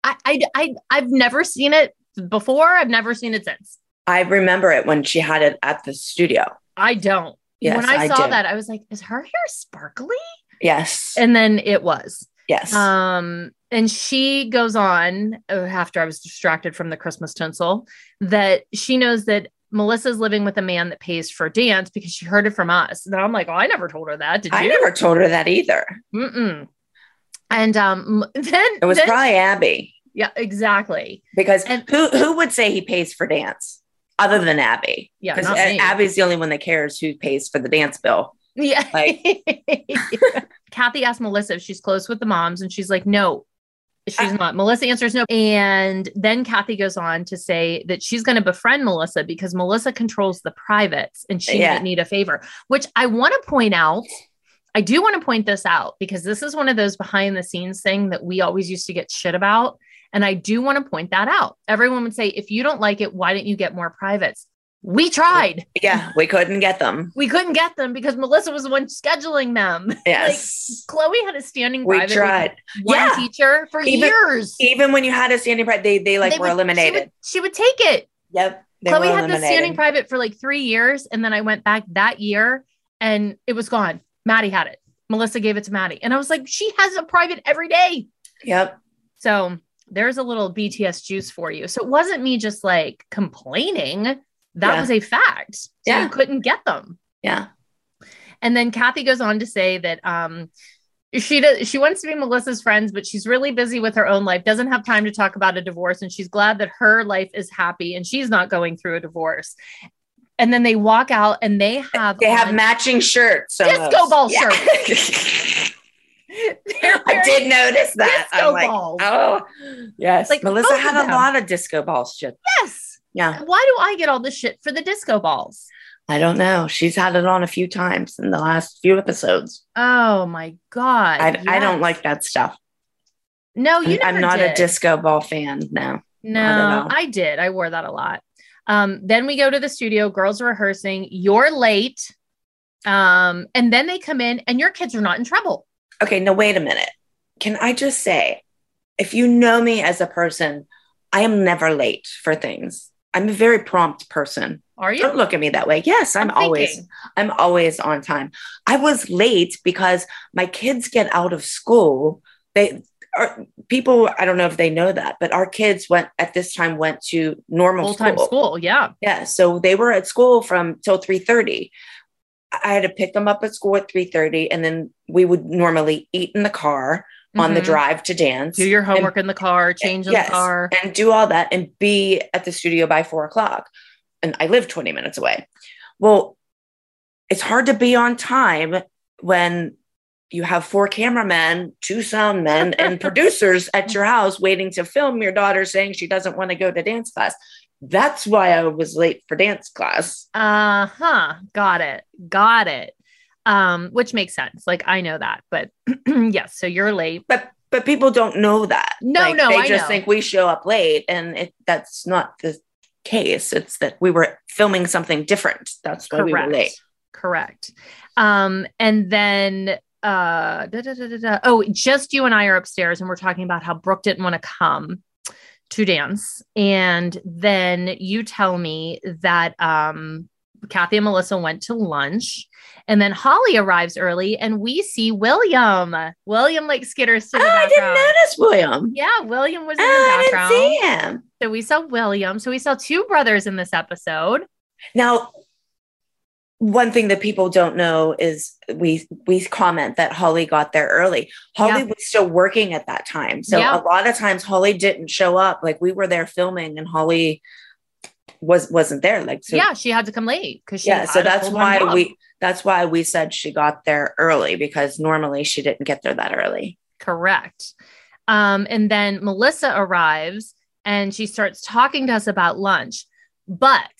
I, I I I've never seen it before. I've never seen it since. I remember it when she had it at the studio. I don't. Yes, when I, I saw do. that, I was like, is her hair sparkly? Yes, And then it was. yes. Um, and she goes on uh, after I was distracted from the Christmas tinsel that she knows that Melissa's living with a man that pays for dance because she heard it from us. And I'm like, oh, I never told her that. Did you? I never told her that either. Mm-mm. And um, then It was then- probably Abby yeah, exactly. because And- who who would say he pays for dance other than Abby? Yeah, Because. Abby's the only one that cares who pays for the dance bill. Yeah. Like- Cathy asked Melissa if she's close with the moms, and she's like, no, she's Ah. not. Melissa answers no. And then Cathy goes on to say that she's going to befriend Melissa because Melissa controls the privates and she Yeah. might need a favor, which I want to point out. I do want to point this out because this is one of those behind the scenes thing that we always used to get shit about. And I do want to point that out. Everyone would say, if you don't like it, why didn't you get more privates? We tried. Yeah, we couldn't get them. We couldn't get them because Melissa was the one scheduling them. Yes. Chloe had a standing we private with tried. one Yeah. teacher for Even- years. Even when you had a standing private, they they like They were would- She eliminated. would, she would take it. Yep. Chloe had the standing private for like three years, and then I went back that year, and it was gone. Maddie had it. Melissa gave it to Maddie. And I was like, she has a private every day. Yep. So there's a little BTS juice for you. So it wasn't me just like complaining. That Yeah. was a fact. So Yeah. you couldn't get them. Yeah. And then Cathy goes on to say that um she does she wants to be Melissa's friends, but she's really busy with her own life, doesn't have time to talk about a divorce, and she's glad that her life is happy and she's not going through a divorce. And then they walk out and they have They have matching shirts. Disco ball Yeah. they're I did notice that. disco I'm like, balls. oh, yes. Like, Melissa had a lot of disco ball shit. Yes. Yeah. Why do I get all this shit for the disco balls? I don't know. She's had it on a few times in the last few episodes. Oh my god. I, I don't like that stuff. No, you I'm never not a disco ball fan now. No. I, did. I wore that a lot. Um, then we go to the studio, girls are rehearsing. You're late. Um, and then they come in and your kids are not in trouble. Okay, no, wait a minute. Can I just say, if you know me as a person, I am never late for things. I'm a very prompt person. Are you? Don't look at me that way. Yes, I'm, always. I'm always on time. I was late because my kids get out of school. They are people, I don't know if they know that, but our kids went at this time went to normal Full time school. school. Yeah. Yeah, so they were at school from till 3:30. I had to pick them up at school at 3:30 and then we would normally eat in the car on the Mhm. drive to dance. Do your homework in the car, change in Yes, the car. and do all that and be at the studio by four o'clock. And I live 20 minutes away. Well, it's hard to be on time when you have four cameramen, two sound men, and producers at your house waiting to film your daughter saying she doesn't want to go to dance class. That's why I was late for dance class. Uh huh. Got it. Got it. Um, which makes sense. Like I know that, but yes, so you're late. But but people don't know that. No, Like, no, they I just know. think we show up late, and it that's not the case. It's that we were filming something different. That's why we were Correct. late. Correct. Um, and then uh da, da, da. oh, just you and I are upstairs and we're talking about how Brooke didn't want to come to dance. And then you tell me that um Cathy and Melissa went to lunch. And then Holly arrives early and we see William. William like skitters to Oh, the I didn't notice William. Yeah, William was in Oh, the I background. didn't see him. So we saw William. So we saw two brothers in this episode. Now, one thing that people don't know is we we comment that Holly got there early. Holly Yeah. was still working at that time, so Yeah. a lot of times Holly didn't show up. Like we were there filming, and Holly was wasn't there. Like so, yeah, she had to come late because she yeah. So that's why we that's why we said she got there early because normally she didn't get there that early. Correct. Um, and then Melissa arrives and she starts talking to us about lunch, but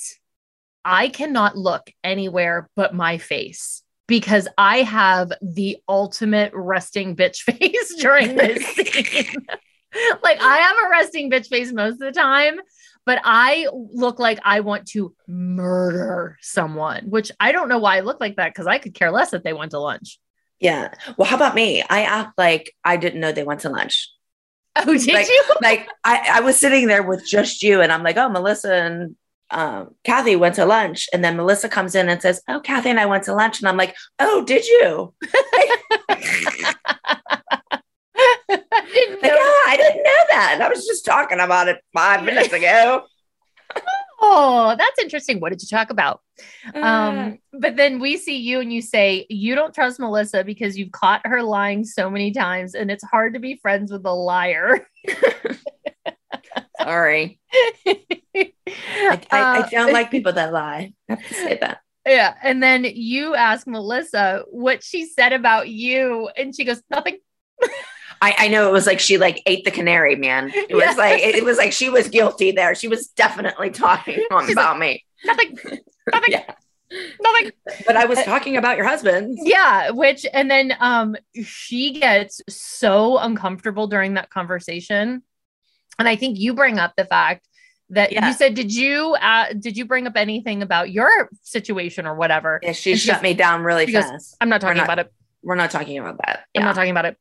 I cannot look anywhere but my face because I have the ultimate resting bitch face during this scene. like I have a resting bitch face most of the time, but I look like I want to murder someone, which I don't know why I look like that because I could care less if they went to lunch. Yeah. Well, how about me? I act like I didn't know they went to lunch. Oh, did like, you? like I, I was sitting there with just you, and I'm like, oh, Melissa and um, Cathy went to lunch, and then Melissa comes in and says, oh, Cathy and I went to lunch, and I'm like, oh, did you? Like, oh, I didn't know that. I was just talking about it five minutes ago. Oh, that's interesting. What did you talk about? Uh. Um, but then we see you and you say you don't trust Melissa because you've caught her lying so many times and it's hard to be friends with a liar. Sorry, I, I, I Uh, don't like people that lie. I have to say that. Yeah. And then you ask Melissa what she said about you, and she goes, Nothing. I, I know it was like she like ate the canary, man. It was Yeah. like it was like she was guilty there. She was definitely talking She's about me. Nothing. Nothing. Yeah. Nothing. But I was talking about your husband. Yeah, which and then um she gets so uncomfortable during that conversation. And I think you bring up the fact that Yeah. you said did you uh did you bring up anything about your situation or whatever? Yeah, she And shut me down really she goes, fast. I'm not talking not- about it. We're not talking about that. I'm not talking about it.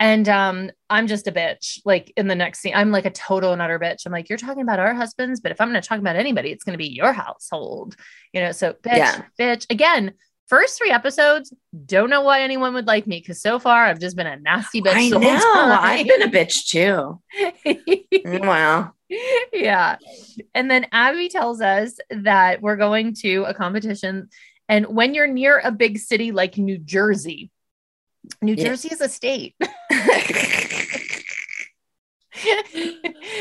And um I'm just a bitch. Like in the next scene, I'm like a total and utter bitch. I'm like, you're talking about our husbands, but if I'm gonna talk about anybody, it's gonna be your household. You know, so bitch, Yeah. bitch. Again, First three episodes, don't know why anyone would like me because so far I've just been a nasty bitch. I the whole know. time. I've been a bitch too. Wow. yeah. And then Abby tells us that we're going to a competition. And when you're near a big city like New Jersey, New Yeah. Jersey is a state.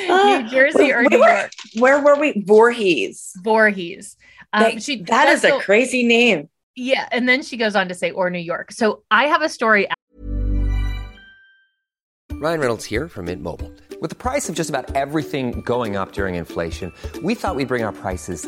Ah, New Jersey or where, New York. Where were we? Voorhees. Voorhees. Um, That- she that does is a crazy name. yeah. And then she goes on to say, or New York. So I have a story. Ryan Reynolds here from Mint Mobile. With the price of just about everything going up during inflation, we thought we'd bring our prices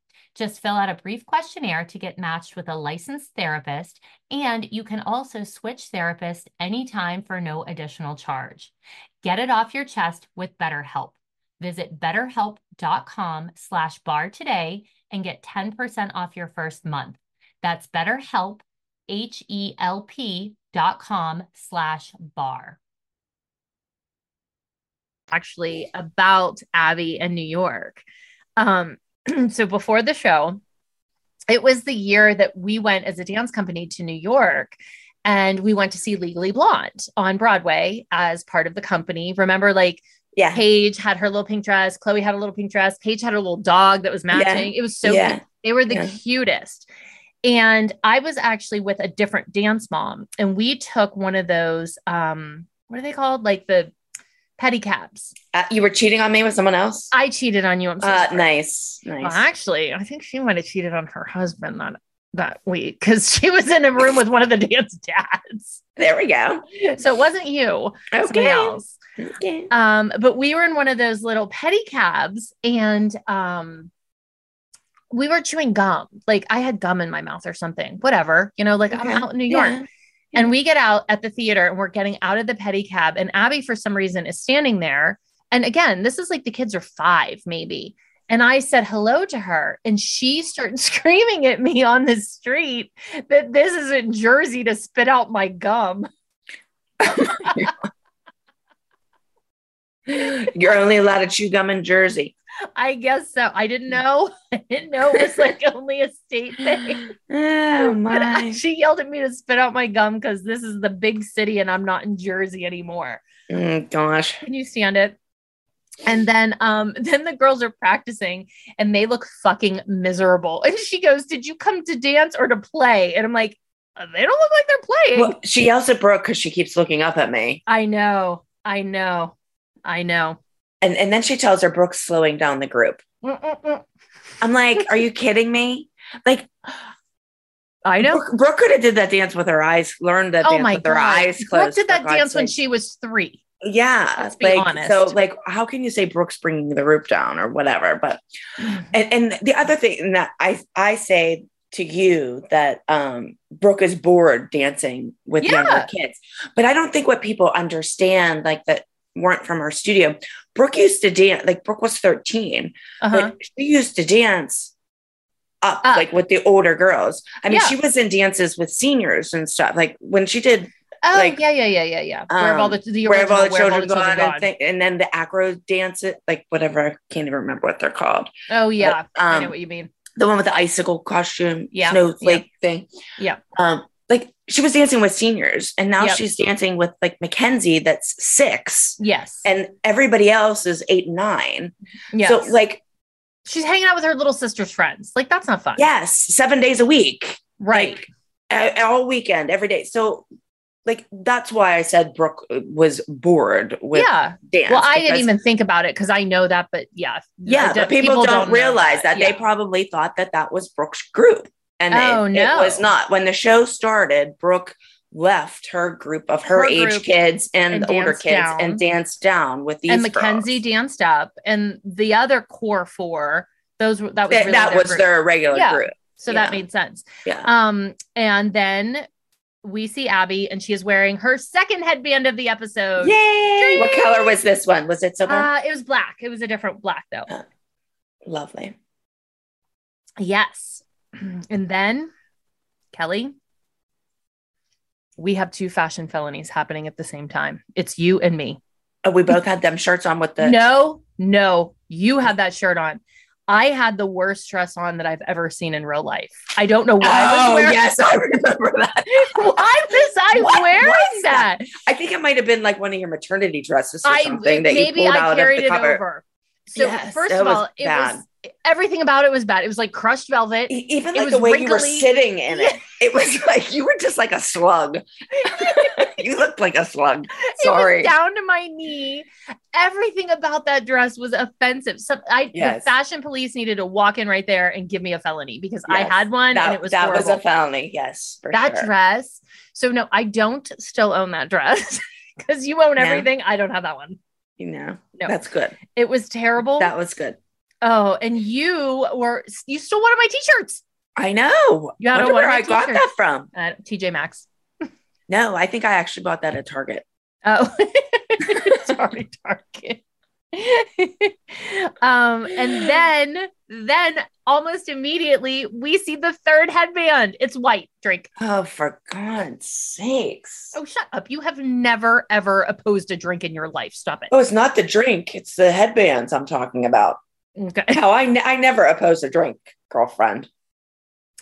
Just fill out a brief questionnaire to get matched with a licensed therapist, and you can also switch therapists anytime for no additional charge. Get it off your chest with BetterHelp. Visit betterhelp.com slash barre today and get 10% off your first month. That's betterhelp, H-E-L-P dot com slash barre. actually about Abby and New York. Um, so before the show, it was the year that we went as a dance company to New York and we went to see Legally Blonde on Broadway as part of the company. Remember, like, Yeah. Paige had her little pink dress, Chloe had a little pink dress, Paige had her little dog that was matching. It was so Yeah. cute. They were the Yeah. cutest. And I was actually with a different dance mom, and we took one of those, um, what are they called? Like the pedicabs. Uh, you were cheating on me with someone else? I cheated on you. I'm so Uh, sorry. nice. Nice. Well, actually, I think she might have cheated on her husband that that week because she was in a room with one of the dance dads. there we go. So it wasn't you, somebody Okay. else. Okay. Um, but we were in one of those little pedicabs, and um, we were chewing gum. Like I had gum in my mouth or something, whatever, you know, like I'm out in New York. Yeah. And we get out at the theater and we're getting out of the pedicab. And Abby, for some reason, is standing there. And again, this is like the kids are five, maybe. And I said hello to her, and she started screaming at me on the street that this isn't Jersey to spit out my gum. You're only allowed to chew gum in Jersey. I guess so. I didn't know. I didn't know it was like only a state thing. Oh But my. she yelled at me to spit out my gum because this is the big city and I'm not in Jersey anymore. Mm, gosh. Can you stand it? And then um then the girls are practicing and they look fucking miserable. And she goes, "Did you come to dance or to play?" And I'm like, "Uh, "They don't look like they're playing." Well, she yells at Brooke because she keeps looking up at me. I know. I know. I know. And and then she tells her Brooke's slowing down the group. I'm like, are you kidding me? Like I know. Brooke, Brooke could have did that dance with her eyes, learned that Oh dance my with her eyes closed. Brooke did that dance when she was 3. Yeah, Let's be like honest. so, like how can you say Brooke's bringing the group down or whatever? But and, and the other thing that I I say to you that um Brooke is bored dancing with Yeah. younger kids, but I don't think what people understand like that weren't from our studio. Brooke used to dance like Brooke was thirteen, Uh-huh. but she used to dance up, Up. like with the older girls. I mean, Yeah. she was in dances with seniors and stuff. Like when she did Oh, like, yeah, yeah, yeah, yeah, yeah. where have all the um, the where have all the original children, gone? And, thing- and then the acro dance it like whatever I can't even remember what they're called. Oh yeah, But, I um, know what you mean. The one with the icicle costume, Yeah, snowflake thing. Yeah. Um, she was dancing with seniors, and now Yep. she's dancing with like Mackenzie, that's six, Yes. and everybody else is eight nine. yes. So like, she's hanging out with her little sister's friends. Like that's not fun. yes, seven days a week, Right. like, all weekend, every day. So. Like that's why I said Brooke uh, was bored with yeah. dance. Well, I didn't even think about it because I know that, but yeah. Yeah, I but don't- people, don't, know realize that, Yeah. they probably thought that that was Brooke's group, and Oh, it, no. it was not. When the show started, Brooke left her group of her, Her age kids and, and the older kids down. and danced down with these and Mackenzie girls. danced up, and the other core four, those were that was That, really that their was group. their regular Yeah. group. so that made sense. Yeah. Um, and then we see Abby, and she is wearing her second headband of the episode. Yay! What color was this one? Was it silver? Uh, it was black. It was a different black though. Lovely. Yes. And then, Kelly, we have two fashion felonies happening at the same time. It's you and me. Oh, we both had them shirts on with the. no, no, you had that shirt on. I had the worst dress on that I've ever seen in real life. I don't know why I Oh wearing. yes, I remember that. Why was I What wearing was that? I think it might have been like one of your maternity dresses or I something that you maybe pulled I out of carried the it cover. over. So Yes, first of all, it bad. was everything about it was bad. It was like crushed velvet. Even like the way you were sitting in it, it was like you were just like a slug. you looked like a slug. Sorry. Down to my knee. Everything about that dress was offensive. So I Yes. the fashion police needed to walk in right there and give me a felony because I had one that, and it was that was a felony. Yes, that sure. dress. So no, I don't still own that dress because you own everything. I don't have that one. You know, No. that's good. It was terrible. That was good. oh, and you were you stole one of my t-shirts. I know. You had where I got that from. Uh, TJ Maxx. No, I think I actually bought that at Target. Oh, sorry, Target. um, and then, then almost immediately we see the third headband. It's white. Drink. Oh, for God's sakes! Oh, shut up! You have never ever opposed a drink in your life. Stop it. Oh, it's not the drink; it's the headbands I'm talking about. Okay. No, I, ne- I never oppose a drink, girlfriend.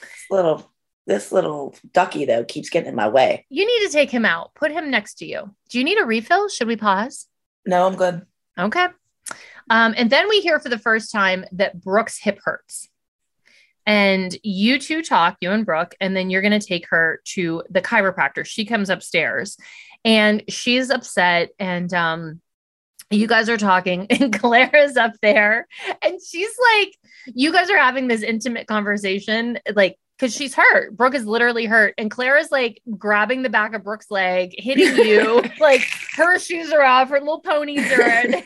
This little this little ducky though keeps getting in my way. You need to take him out. Put him next to you. Do you need a refill? Should we pause? No, I'm good. Okay. Um, and then we hear for the first time that Brooke's hip hurts. And you two talk, you and Brooke, and then you're going to take her to the chiropractor. She comes upstairs and she's upset. And um, you guys are talking, and Clara's up there. And she's like, You guys are having this intimate conversation, like, because she's hurt. Brooke is literally hurt. And Clara's like grabbing the back of Brooke's leg, hitting you. like her shoes are off, her little ponies are in.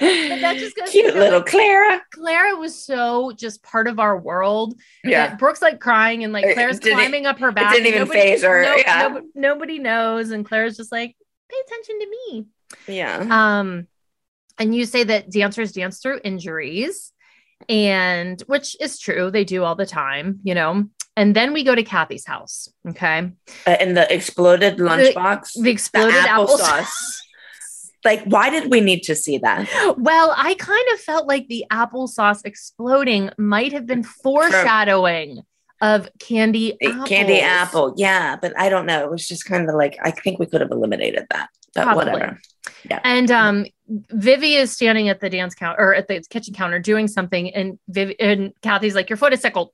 that just goes Cute little like, Clara. Clara was so just part of our world. Yeah. Brooke's like crying and like didn't- climbing up her back. didn't even nobody- faze her, no- yeah. no- nobody knows, and Claire's just like, pay attention to me. Yeah. Um, and you say that dancers dance through injuries, and which is true, they do all the time, you know. And then we go to Cathy's house. Okay, Uh, and the exploded lunchbox. the exploded applesauce. like, why did we need to see that? Well, I kind of felt like the applesauce exploding might have been foreshadowing of candy Uh, Candy apple. Yeah, but I don't know. It was just kind of like, I think we could have eliminated that. But Probably. whatever. Yeah. And um, Vivi is standing at the dance counter or at the kitchen counter doing something, and Vivi and Cathy's like, "Your foot is sickled,"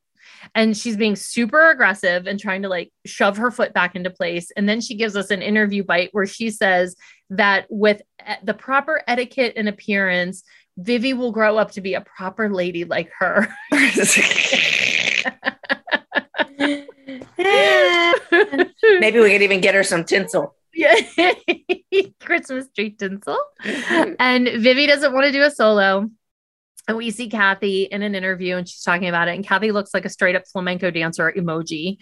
and she's being super aggressive and trying to like shove her foot back into place. And then she gives us an interview bite where she says that with the proper etiquette and appearance, Vivi will grow up to be a proper lady like her. Maybe we could even get her some tinsel. Yeah. Christmas tree tinsel. and Vivi doesn't want to do a solo. And we see Cathy in an interview and she's talking about it. And Cathy looks like a straight up flamenco dancer emoji.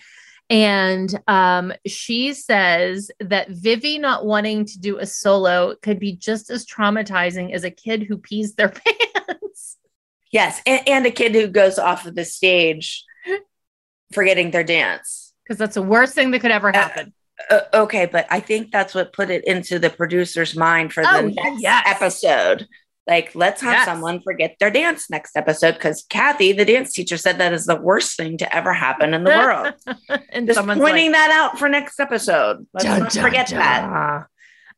And um, she says that Vivi not wanting to do a solo could be just as traumatizing as a kid who pees their pants. Yes. And, and a kid who goes off of the stage forgetting their dance. Because that's the worst thing that could ever happen. Uh, okay, but I think that's what put it into the producer's mind for the Oh, next yes. episode. Like, let's have Yes. someone forget their dance next episode because Cathy, the dance teacher, said that is the worst thing to ever happen in the world. and Just someone's pointing like, that out for next episode. Let's Dun, not dun, forget dun. that.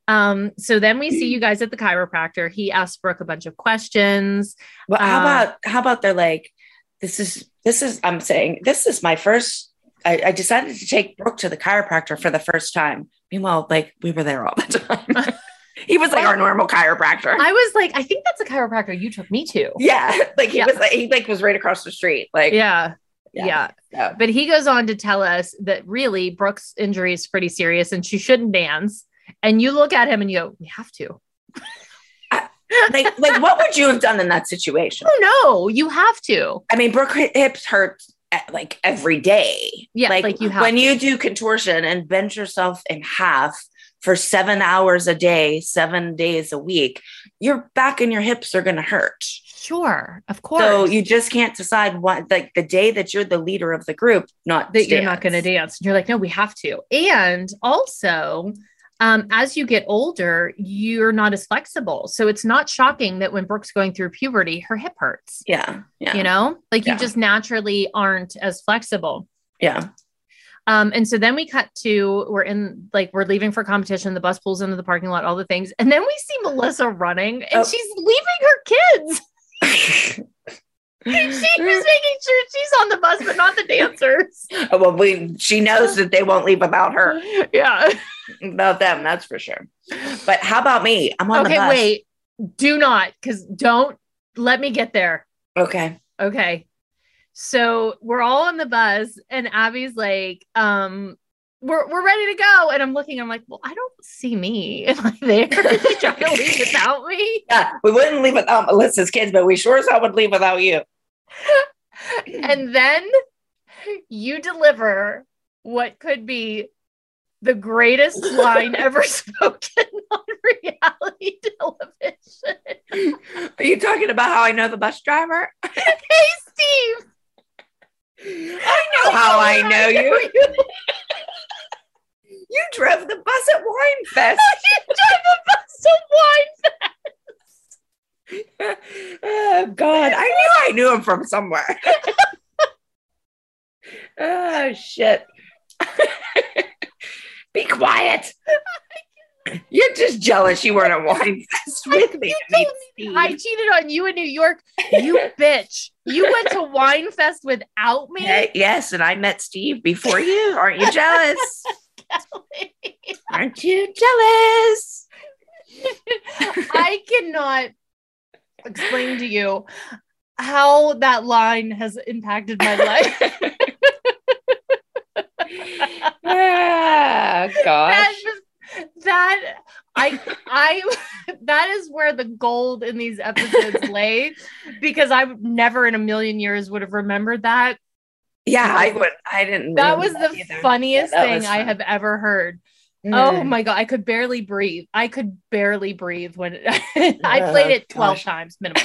Um, so then we see you guys at the chiropractor. He asks Brooke a bunch of questions. Well, how Uh, about how about they're like, this is this is I'm saying this is my first. I, I decided to take Brooke to the chiropractor for the first time. Meanwhile, like we were there all the time. he was like our normal chiropractor. I was like, I think that's a chiropractor you took me to. yeah, like he Yeah. was like he like was right across the street. Like Yeah. Yeah. Yeah. so- But he goes on to tell us that really Brooke's injury is pretty serious and she shouldn't dance. And you look at him and you go, we have to. like like what would you have done in that situation? Oh no, you have to. I mean, Brooke hips hurt like every day. Yeah, like, like you have when to. you do contortion and bend yourself in half for seven hours a day, seven days a week, your back and your hips are going to hurt. Sure, of course. So you just can't decide what like the day that you're the leader of the group, not that you're not going to dance. dance. You're like, no, we have to. And also, um, as you get older, you're not as flexible. So it's not shocking that when Brooke's going through puberty, her hip hurts. Yeah, yeah, You know, like Yeah. you just naturally aren't as flexible. yeah. Um, and so then we cut to we're in like we're leaving for competition. The bus pulls into the parking lot, all the things, and then we see Melissa running, and Oh. she's leaving her kids. she was making sure she's on the bus, but not the dancers. Oh, well, we she knows that they won't leave without her, Yeah. about them. That's for sure. But how about me? I'm on the okay, bus. wait. Do not, because don't let me get there. Okay. Okay. So we're all on the bus, and Abby's like, um, we're, we're ready to go. And I'm looking, I'm like, well, I don't see me. Am I there? Is she trying to leave without me? Yeah, we wouldn't leave without Melissa's kids, but we sure as hell would leave without you. And then you deliver what could be the greatest line ever spoken on reality television. Are you talking about how I know the bus driver? hey, Steve. I know how I know you. You drove the bus at Wine Fest. you drive the bus to wine oh God, I knew I knew him from somewhere. oh shit. Be quiet. You're just jealous you weren't at Wine Fest with me. You told Steve. I cheated on you in New York. You bitch. You went to Wine Fest without me. Hey, yes, and I met Steve before you. Aren't you jealous? Aren't you jealous? I cannot explain to you how that line has impacted my life. ah, That gosh. That I I that is where the gold in these episodes lay because I never in a million years would have remembered that. Yeah, I would. I didn't. That was the either. funniest Yeah, thing was I have ever heard. Mm. Oh my god, I could barely breathe. I could barely breathe when I Oh, played it 12 gosh. times minimum.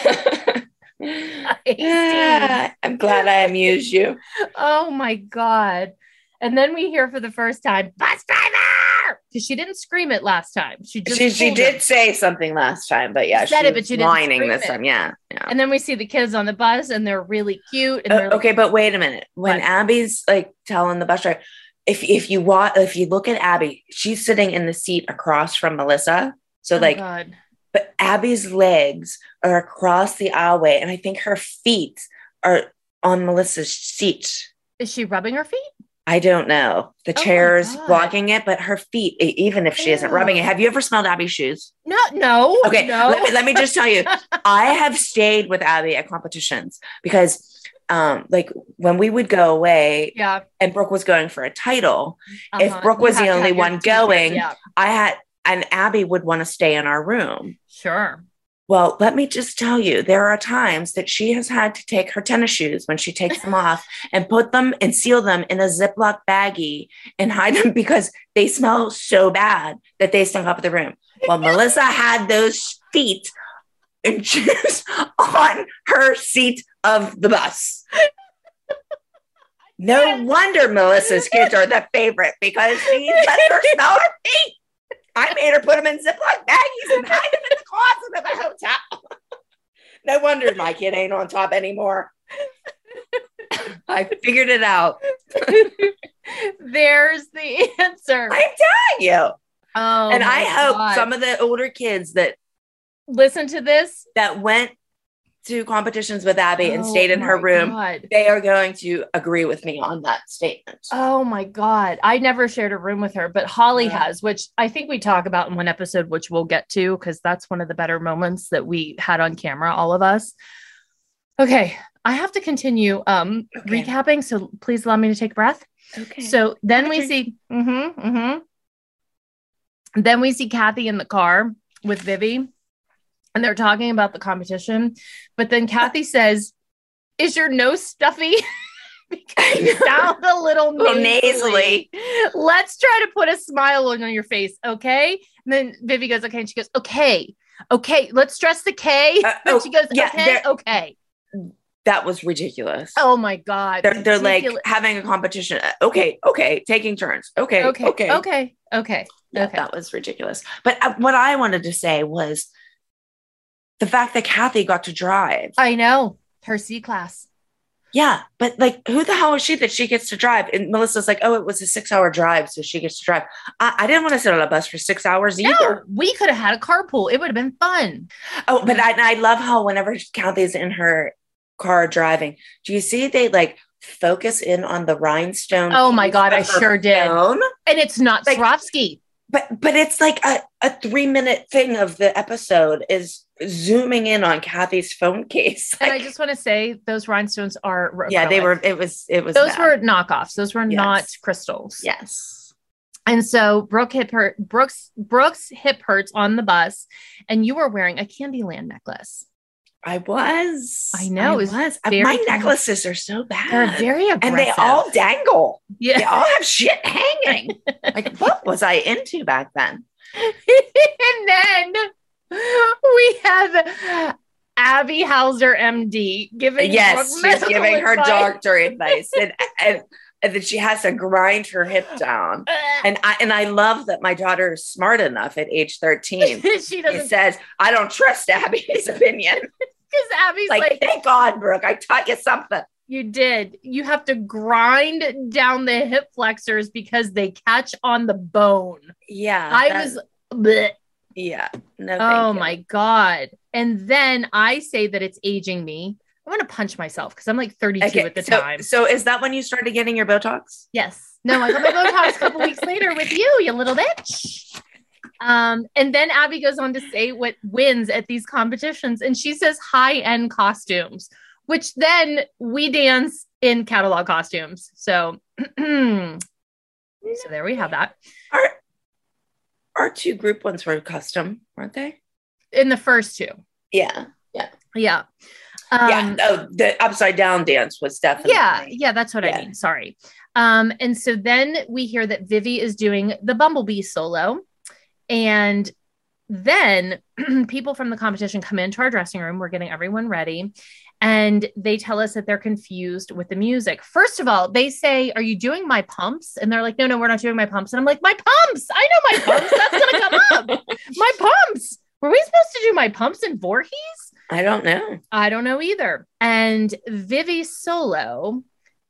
Yeah, I'm glad I amused you. Oh my god. And then we hear for the first time, bus driver! Because she didn't scream it last time. She just She, she did him. say something last time, but yeah, She said she it, but she didn't whining this it. time. Yeah, yeah. And then we see the kids on the bus and they're really cute. And Uh, they're okay, but wait a minute. When What? Abby's like telling the bus driver, if if you want, if you look at Abby, she's sitting in the seat across from Melissa. So Oh, like, God. but Abby's legs are across the aisleway, and I think her feet are on Melissa's seat. Is she rubbing her feet? I don't know. The Oh chair's blocking it, but her feet, even if she isn't rubbing it. Have you ever smelled Abby's shoes? No, no. Okay, no. let, me, let me just tell you, I have stayed with Abby at competitions because, um, like when we would go away yeah. and Brooke was going for a title, If uh-huh. Brooke was the only one going, Yeah, I had, and Abby would want to stay in our room. sure. Well, let me just tell you, there are times that she has had to take her tennis shoes when she takes them off and put them and seal them in a Ziploc baggie and hide them because they smell so bad that they stunk up the room. Well, Melissa had those feet and shoes on her seat of the bus. No wonder Melissa's kids are the favorite because she let her smell her feet. I made her put them in Ziploc baggies and hide them in the closet of the hotel. no wonder my kid ain't on top anymore. I figured it out. There's the answer. I'm telling you. Oh, and I hope God. some of the older kids that listen to this that went to competitions with Abby and Oh stayed in her room, God. they are going to agree with me on that statement. Oh my God. I never shared a room with her, but Holly Yeah. has, which I think we talk about in one episode, which we'll get to because that's one of the better moments that we had on camera, all of us. Okay. I have to continue um Okay. recapping. So please allow me to take a breath. Okay. So then we drink. see, mm-hmm, mm-hmm. Then we see Cathy in the car with Vivi, and they're talking about the competition. But then Cathy says, "Is your nose stuffy?" because you sound a little, nasally. Let's try to put a smile on your face, okay? And then Vivi goes, "Okay," and she goes, "Okay, okay." Let's stress the K. Uh, and oh, she goes, yeah, "Okay, okay." that was ridiculous. Oh my god, they're, they're like having a competition. Uh, Okay, okay, taking turns. Okay, okay, okay, okay, okay. Yeah, okay. that was ridiculous. But uh, what I wanted to say was the fact that Cathy got to drive. I know her C class. yeah, but like, who the hell is she that she gets to drive? And Melissa's like, oh, it was a six-hour drive, so she gets to drive. I, I didn't want to sit on a bus for six hours either. No, we could have had a carpool. It would have been fun. Oh, but I, I love how whenever Cathy's in her car driving, do you see they like focus in on the rhinestone? Oh my God, I sure did. And it's not Like- Swarovski. But but it's like a, a three minute thing of the episode is zooming in on Cathy's phone case. And I just want to say those rhinestones are yeah, they were. It was. It was. those bad. were knockoffs. Those were Yes. not crystals. Yes. And so Brooke hip hurt Brooks Brooks hip hurts on the bus, and you were wearing a Candyland necklace. I was. I know, it I was very My necklaces are so bad. They're very aggressive. and they all dangle. yeah. They all have shit hanging. like what was I into back then? and then we have Abby Howser, MD, giving yes, she's giving her doctor advice, and, and and that she has to grind her hip down. Uh. And I and I love that my daughter is smart enough at age thirteen. she doesn't says, I don't trust Abby's opinion. Because Abby's like, like, thank God, Brooke, I taught you something. you did. You have to grind down the hip flexors because they catch on the bone. Yeah. I that- was bleh. yeah. No, oh you. my god. And then I say that it's aging me. I'm gonna punch myself because I'm like 32 Okay, at the so, time. So is that when you started getting your Botox? Yes. No, I got my Botox a couple weeks later with you, you little bitch. Um, and then Abby goes on to say what wins at these competitions, and she says high end costumes, which then we dance in catalog costumes. So, so there we have that. Our our two group ones were custom, weren't they? In the first two. Yeah. Yeah. Yeah. Um, yeah. Oh, the upside down dance was definitely. Yeah, yeah, that's what I mean. Sorry. Um, and so then we hear that Vivi is doing the Bumblebee solo, and then people from the competition come into our dressing room. We're getting everyone ready, and they tell us that they're confused with the music. First of all, they say, "Are you doing my pumps?" And they're like, "No, no, we're not doing my pumps." And I'm like, "My pumps! I know my pumps. That's gonna come up. My pumps. Were we supposed to do my pumps in Voorhees?" I don't know. I don't know either. And Vivi solo,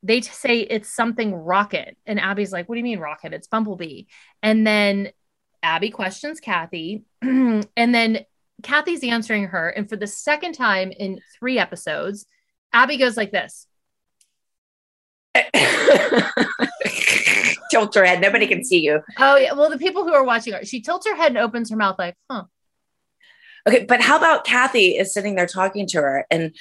they say it's something rocket. And Abby's like, What do you mean rocket? It's Bumblebee. And then Abby questions Cathy. and then Cathy's answering her. And for the second time in three episodes, Abby goes like this. Tilt her head. Nobody can see you. Oh, yeah. Well, the people who are watching her, she tilts her head and opens her mouth like, Huh. Okay, but how about Cathy is sitting there talking to her and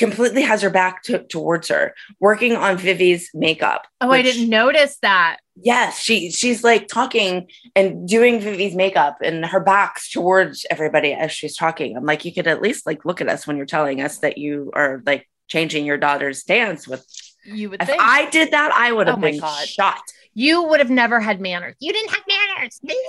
completely has her back to, towards her, working on Vivi's makeup. Oh, I didn't notice that. Yes, she she's like talking and doing Vivi's makeup, and her back's towards everybody as she's talking. I'm like, you could at least like look at us when you're telling us that you are like changing your daughter's dance with. You would If think. I did that, I would oh have Oh my been God. shot. you would have never had manners. You didn't have manners.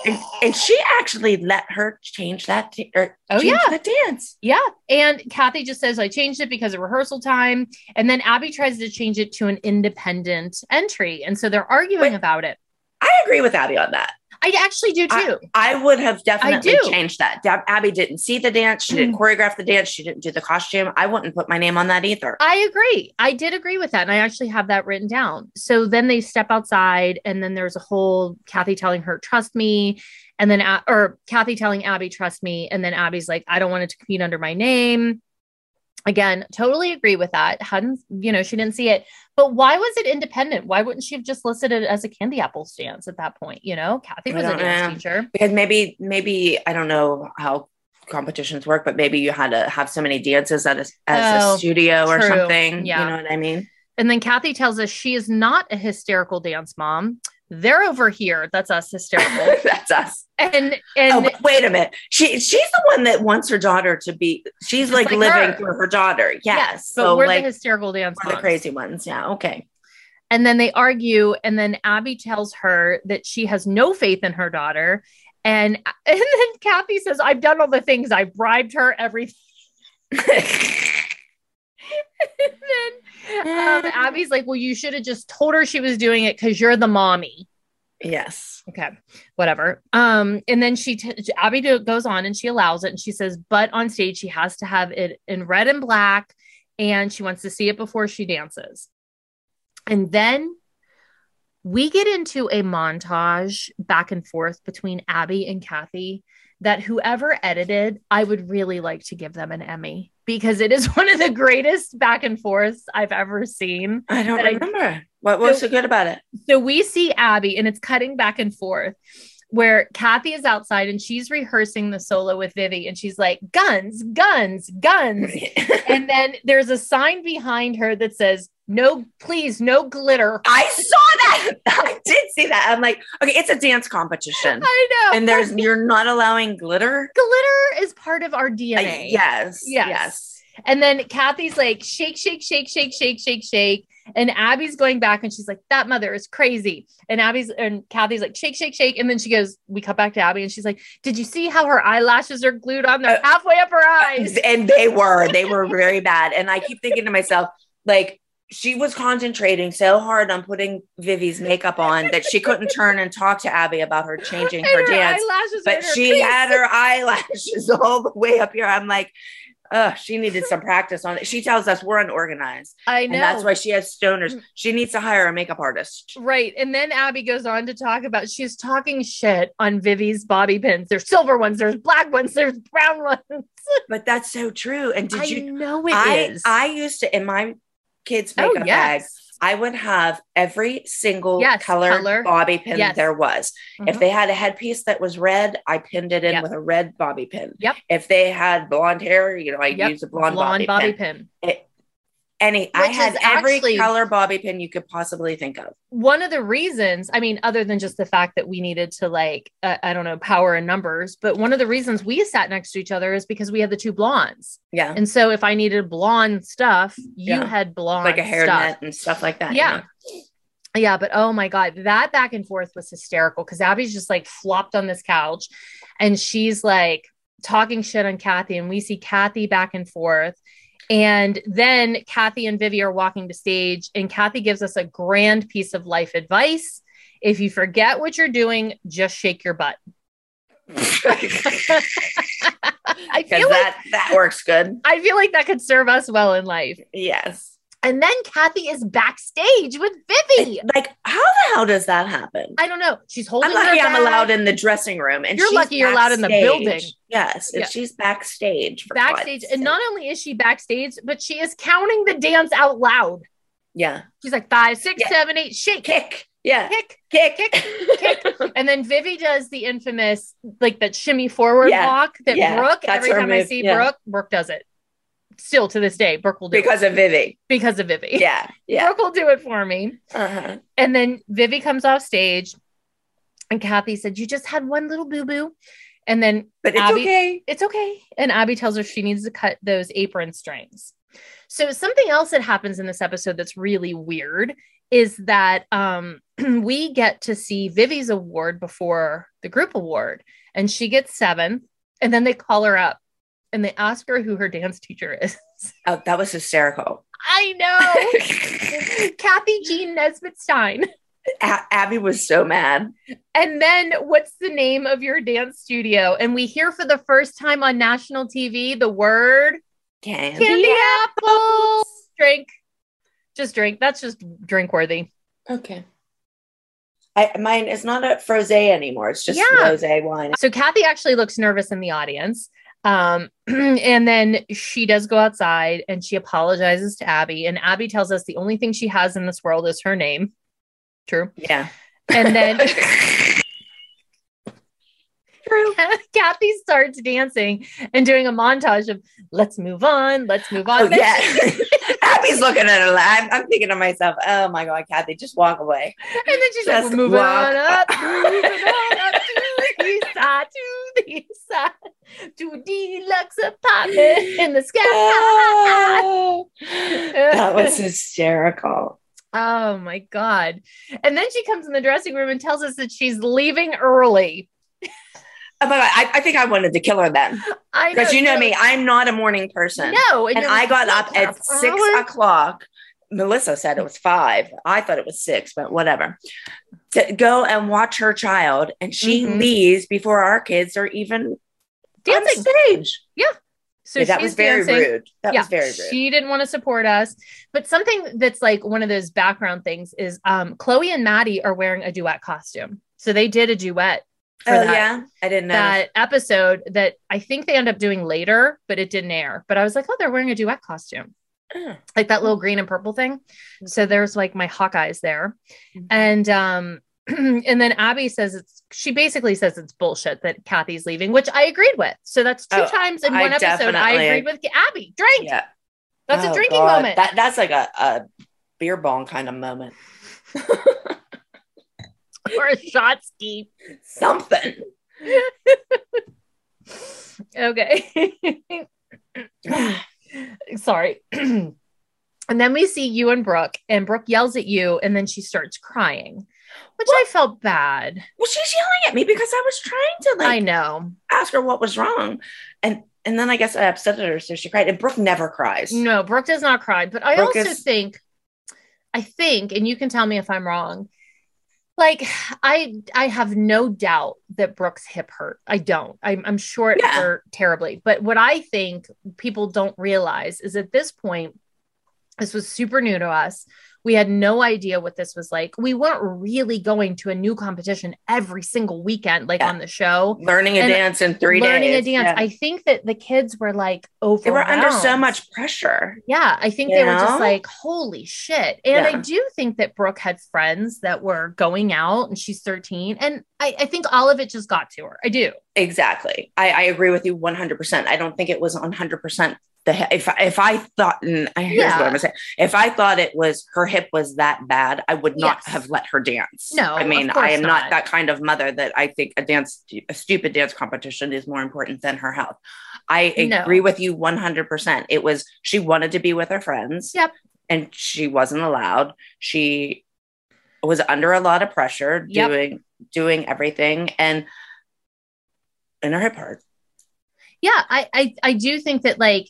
And, and she actually let her change that t- or Oh, change yeah. that dance. Yeah. And Cathy just says, I changed it because of rehearsal time. And then Abby tries to change it to an independent entry. And so they're arguing about it. I agree with Abby on that. I actually do too. I would have definitely changed that. Dab- Abby didn't see the dance. She didn't mm. choreograph the dance. She didn't do the costume. I wouldn't put my name on that either. I agree. I did agree with that. And I actually have that written down. So then they step outside, and then there's a whole Cathy telling her, trust me. And then, or Cathy telling Abby, trust me. And then Abby's like, I don't want it to compete under my name. Again, totally agree with that. Hadn't, you know, she didn't see it. But why was it independent? Why wouldn't she have just listed it as a candy apple stance at that point? You know, Cathy was a dance teacher. because maybe maybe I don't know how competitions work, but maybe you had to have so many dances at a, as Oh, a studio or something. Yeah. You know what I mean? And then Cathy tells us she is not a hysterical dance mom. They're over here. That's us hysterical. That's us. and oh, and oh, wait a minute. She she's the one that wants her daughter to be. She's like, like living her. for her daughter. Yes. yes, but so we're like the hysterical dance we're the crazy ones. Yeah. Okay. And then they argue, and then Abby tells her that she has no faith in her daughter. And, and then Cathy says, I've done all the things. I bribed her, everything. and then um, Abby's like, Well, you should have just told her she was doing it because you're the mommy. yes. Okay, whatever. Um, and then she, t- Abby do- goes on and she allows it, and she says, but on stage she has to have it in red and black, and she wants to see it before she dances. And then we get into a montage back and forth between Abby and Cathy that whoever edited, I would really like to give them an Emmy because it is one of the greatest back and forths I've ever seen. I don't But I- remember. what was So- so good about it? So we see Abby, and it's cutting back and forth where Cathy is outside and she's rehearsing the solo with Vivi, and she's like, guns, guns, guns. and then there's a sign behind her that says, no, please, no glitter. I saw that. I did see that. I'm like, okay, it's a dance competition. I know. And there's you're not allowing glitter. glitter is part of our DNA. yes. Yes. Yes. And then Cathy's like, shake, shake, shake, shake, shake, shake, shake. And Abby's going back and she's like, that mother is crazy. And Abby's and Cathy's like, shake, shake, shake. And then she goes, we cut back to Abby and she's like, did you see how her eyelashes are glued on? They're Uh, halfway up her eyes. And they were, they were very bad. And I keep thinking to myself, like, she was concentrating so hard on putting Vivi's makeup on that she couldn't turn and talk to Abby about her changing And her dance. eyelashes are in But her she crease. had her eyelashes all the way up here. I'm like, oh, she needed some practice on it. She tells us we're unorganized. I know. And that's why she has stoners. Mm. She needs to hire a makeup artist. Right. And then Abby goes on to talk about she's talking shit on Vivi's bobby pins. There's silver ones, there's black ones, there's brown ones. But that's so true. And did I you know it I is. I used to in my kids' Oh, makeup bag, yes. I would have every single Yes, color, color. bobby pin Yes. there was. If Mhm. they had a headpiece that was red, I pinned it in Yep. with a red bobby pin. Yep. If they had blonde hair, you know, I Yep. used a blonde, blonde bobby, bobby pin. pin. It- Any, I had every actually- color bobby pin you could possibly think of. one of the reasons i mean other than just the fact that we needed to like uh, i don't know power in numbers but one of the reasons we sat next to each other is because we had the two blondes Yeah. and so if i needed blonde stuff you Yeah. had blonde like a hairnet and stuff like that. you Yeah. know? yeah but oh my god that back and forth was hysterical because abby's just like flopped on this couch and she's like talking shit on cathy and we see cathy back and forth and then cathy and vivi are walking to stage and cathy gives us a grand piece of life advice if you forget what you're doing just shake your butt i feel like that that works good. i feel like that could serve us well in life Yes. And then cathy is backstage with vivi Like, how the hell does that happen? i don't know she's holding I'm lucky I'm allowed in the dressing room, and You're she's lucky you're allowed in the building. Yes, and Yeah. she's backstage. For backstage and not only is she backstage but she is counting the dance out loud yeah, she's like five six Yeah. seven eight shake kick, yeah, kick kick, kick kick. and then vivi does the infamous like that shimmy forward Yeah. walk that Yeah, brooke that's every time i see Yeah. brooke brooke does it still to this day brooke will do it because it of Vivi. because of vivi Yeah, yeah. brooke will do it for me Uh-huh. and then vivi comes off stage and cathy said you just had one little boo-boo and then But it's Abby- okay. it's okay. And Abby tells her she needs to cut those apron strings. So something else that happens in this episode that's really weird is that um we get to see Vivi's award before the group award and she gets seventh and then they call her up and they ask her who her dance teacher is. Oh, that was hysterical. I know. Cathy Jean Nesbitt Stein. A- Abby was so mad. And then what's the name of your dance studio? And we hear for the first time on national TV the word Candy. candy apples. Drink. Just drink. That's just drink worthy. Okay. I, mine is not a frosé anymore. It's just Yeah. rose wine. So Cathy actually looks nervous in the audience. Um, and then she does go outside and she apologizes to Abby. And Abby tells us the only thing she has in this world is her name. True. Yeah. And then True. Cathy starts dancing and doing a montage of let's move on, let's move on. Oh, yeah. Abby's looking at her. I'm, I'm thinking to myself, oh my God, Cathy, just walk away. and then she's like, Just we're moving on up, moving on up to the east side, to the east side, to deluxe apartment in the sky. Oh, that was hysterical. Oh my God. And then she comes in the dressing room and tells us that she's leaving early. Oh my God, I, I think I wanted to kill her then. Because you know me, I'm not a morning person. No. and you're I got up at six o'clock. Melissa said it was five. I thought it was six, but whatever. To go and watch her child, and she Mhm. leaves before our kids are even Dancing. on stage. So Yeah, that was very dancing. rude. That was very rude. She didn't want to support us. But something that's like one of those background things is um Chloe and Maddie are wearing a duet costume. So they did a duet for oh that, yeah, I didn't know. that episode that I think they end up doing later, but it didn't air. But I was like, oh, they're wearing a duet costume. Like that little green and purple thing. So there's like my Hawkeyes there. Mhm. And um and then Abby says it's she basically says it's bullshit that Cathy's leaving, which I agreed with. So that's two Oh, times in I one episode I agreed with Abby. Drink. Yeah, That's a Oh, drinking God. moment. That that's like a, a beer bong kind of moment. or a shot ski. Something. Okay. Sorry. and then we see you and Brooke, and Brooke yells at you, and then she starts crying, which I felt bad. Well, she's yelling at me because I was trying to like I know. ask her what was wrong, and and then I guess I upset her, so she cried. And Brooke never cries. No, Brooke does not cry, but I Brooke also is- think, I think, and you can tell me if I'm wrong. Like I, I have no doubt that Brooke's hip hurt. I don't. I'm, I'm sure it Yeah. hurt terribly. But what I think people don't realize is at this point, this was super new to us. We had no idea what this was like. We weren't really going to a new competition every single weekend, like Yeah. on the show. Learning a And dance in three learning days. a dance. Yeah. I think that the kids were like overwhelmed. they were under so much pressure. Yeah, I think they were just like, holy shit. And I do think that Brooke had friends that were going out and she's 13. And I, I think all of it just got to her. I do. Exactly. I, I agree with you 100%. I don't think it was 100% the. If if I thought, and here's Yeah. what I'm gonna say, if I thought it was her hip was that bad, I would not Yes. have let her dance. No, I mean, I am not. not. that kind of mother that I think a dance, a stupid dance competition is more important than her health. I No. agree with you 100. percent It was she wanted to be with her friends. Yep. and she wasn't allowed. She was under a lot of pressure Yep. doing doing everything and in her hip hurt. yeah I, I i do think that like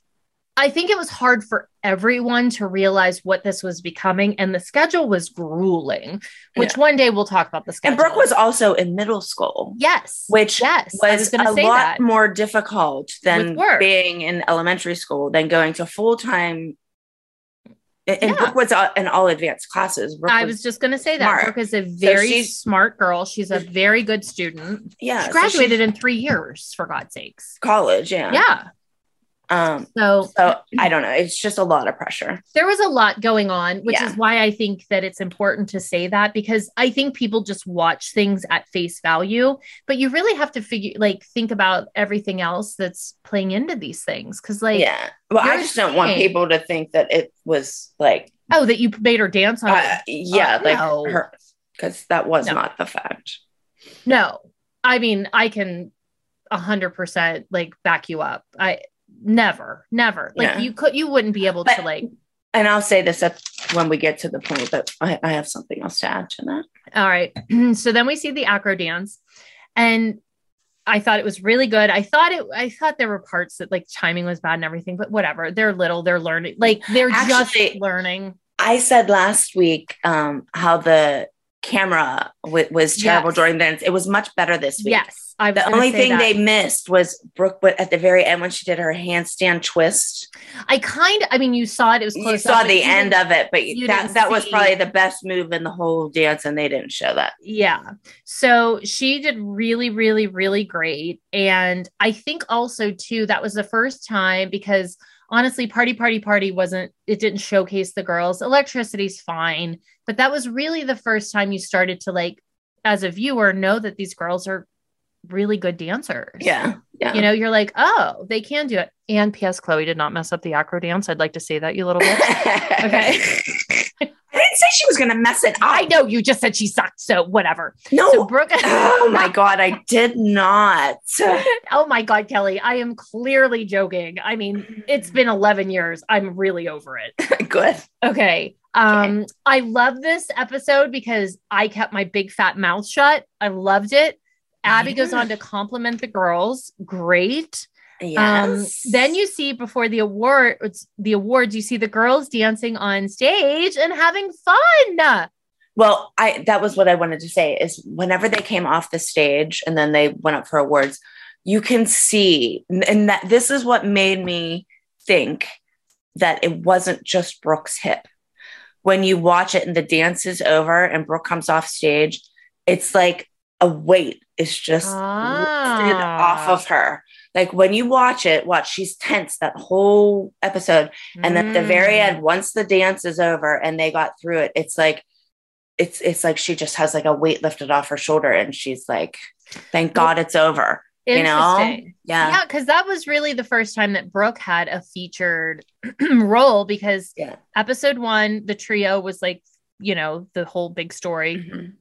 i think it was hard for everyone to realize what this was becoming and the schedule was grueling which one day we'll talk about the schedule And Brooke was also in middle school. yes which yes I was, a lot that. more difficult than being in elementary school than going to full time. And Yeah. Brooke was uh, in all advanced classes. Brooke I was just going to say that. Brooke is a very she's- smart girl. She's a very good student. yeah, she so graduated she's in three years, for God's sakes. college. Yeah, Yeah. Um, So so I don't know. It's just a lot of pressure. there was a lot going on, which Yeah. is why I think that it's important to say that because I think people just watch things at face value, but you really have to figure, like, think about everything else that's playing into these things. Cause, like, yeah. Well, I just don't want people to think that it was like, oh, that you made her dance on uh, yeah, Uh, like no. her, because that was No. not the fact. No, I mean, I can a hundred percent like back you up. I never, never like Yeah. you could, you wouldn't be able to like, And I'll say this at, when we get to the point that I, I have something else to add to that. all right. so then we see the acro dance and I thought it was really good. I thought it, I thought there were parts that like timing was bad and everything, but whatever. They're little, they're learning, like they're Actually- just learning. I said last week um, how the camera w- was terrible Yes. during dance. It was much better this week. Yes. I The only thing that. they missed was Brooke wa- at the very end when she did her handstand twist. I kind of, I mean, you saw it, it was You close. saw up, but the you end of it, but you that that was probably the best move in the whole dance, and they didn't show that. Yeah. So she did really, really, really great. And I think also, too, that was the first time because honestly, Party, Party, Party wasn't, it didn't showcase the girls. Electricity's fine. But that was really the first time you started to, like, as a viewer, know that these girls are really good dancers. Yeah, yeah. You know, you're like, oh, they can do it. And P.S. Chloe did not mess up the acro dance. I'd like to say that, you little bitch. Okay. She was going to mess it up. I know you just said she sucked. So whatever. no. So Brooke. oh my god, I did not. oh my god kelly i am clearly joking i mean it's been 11 years i'm really over it Good. okay um i love this episode because i kept my big fat mouth shut i loved it abby goes on to compliment the girls great Yes. um then you see before the award the awards you see the girls dancing on stage and having fun Well, I that was what I wanted to say is whenever they came off the stage and then they went up for awards, you can see and that this is what made me think that it wasn't just Brooke's hip. When you watch it and the dance is over and Brooke comes off stage, it's like a weight is just lifted Ah. off of her. Like when you watch it, watch she's tense that whole episode and then at the very Mm. end once the dance is over and they got through it it's like it's it's like she just has like a weight lifted off her shoulder and she's like thank god it's over you know yeah Yeah, because that was really the first time that Brooke had a featured role because yeah episode one, the trio was like, you know, the whole big story. Mhm.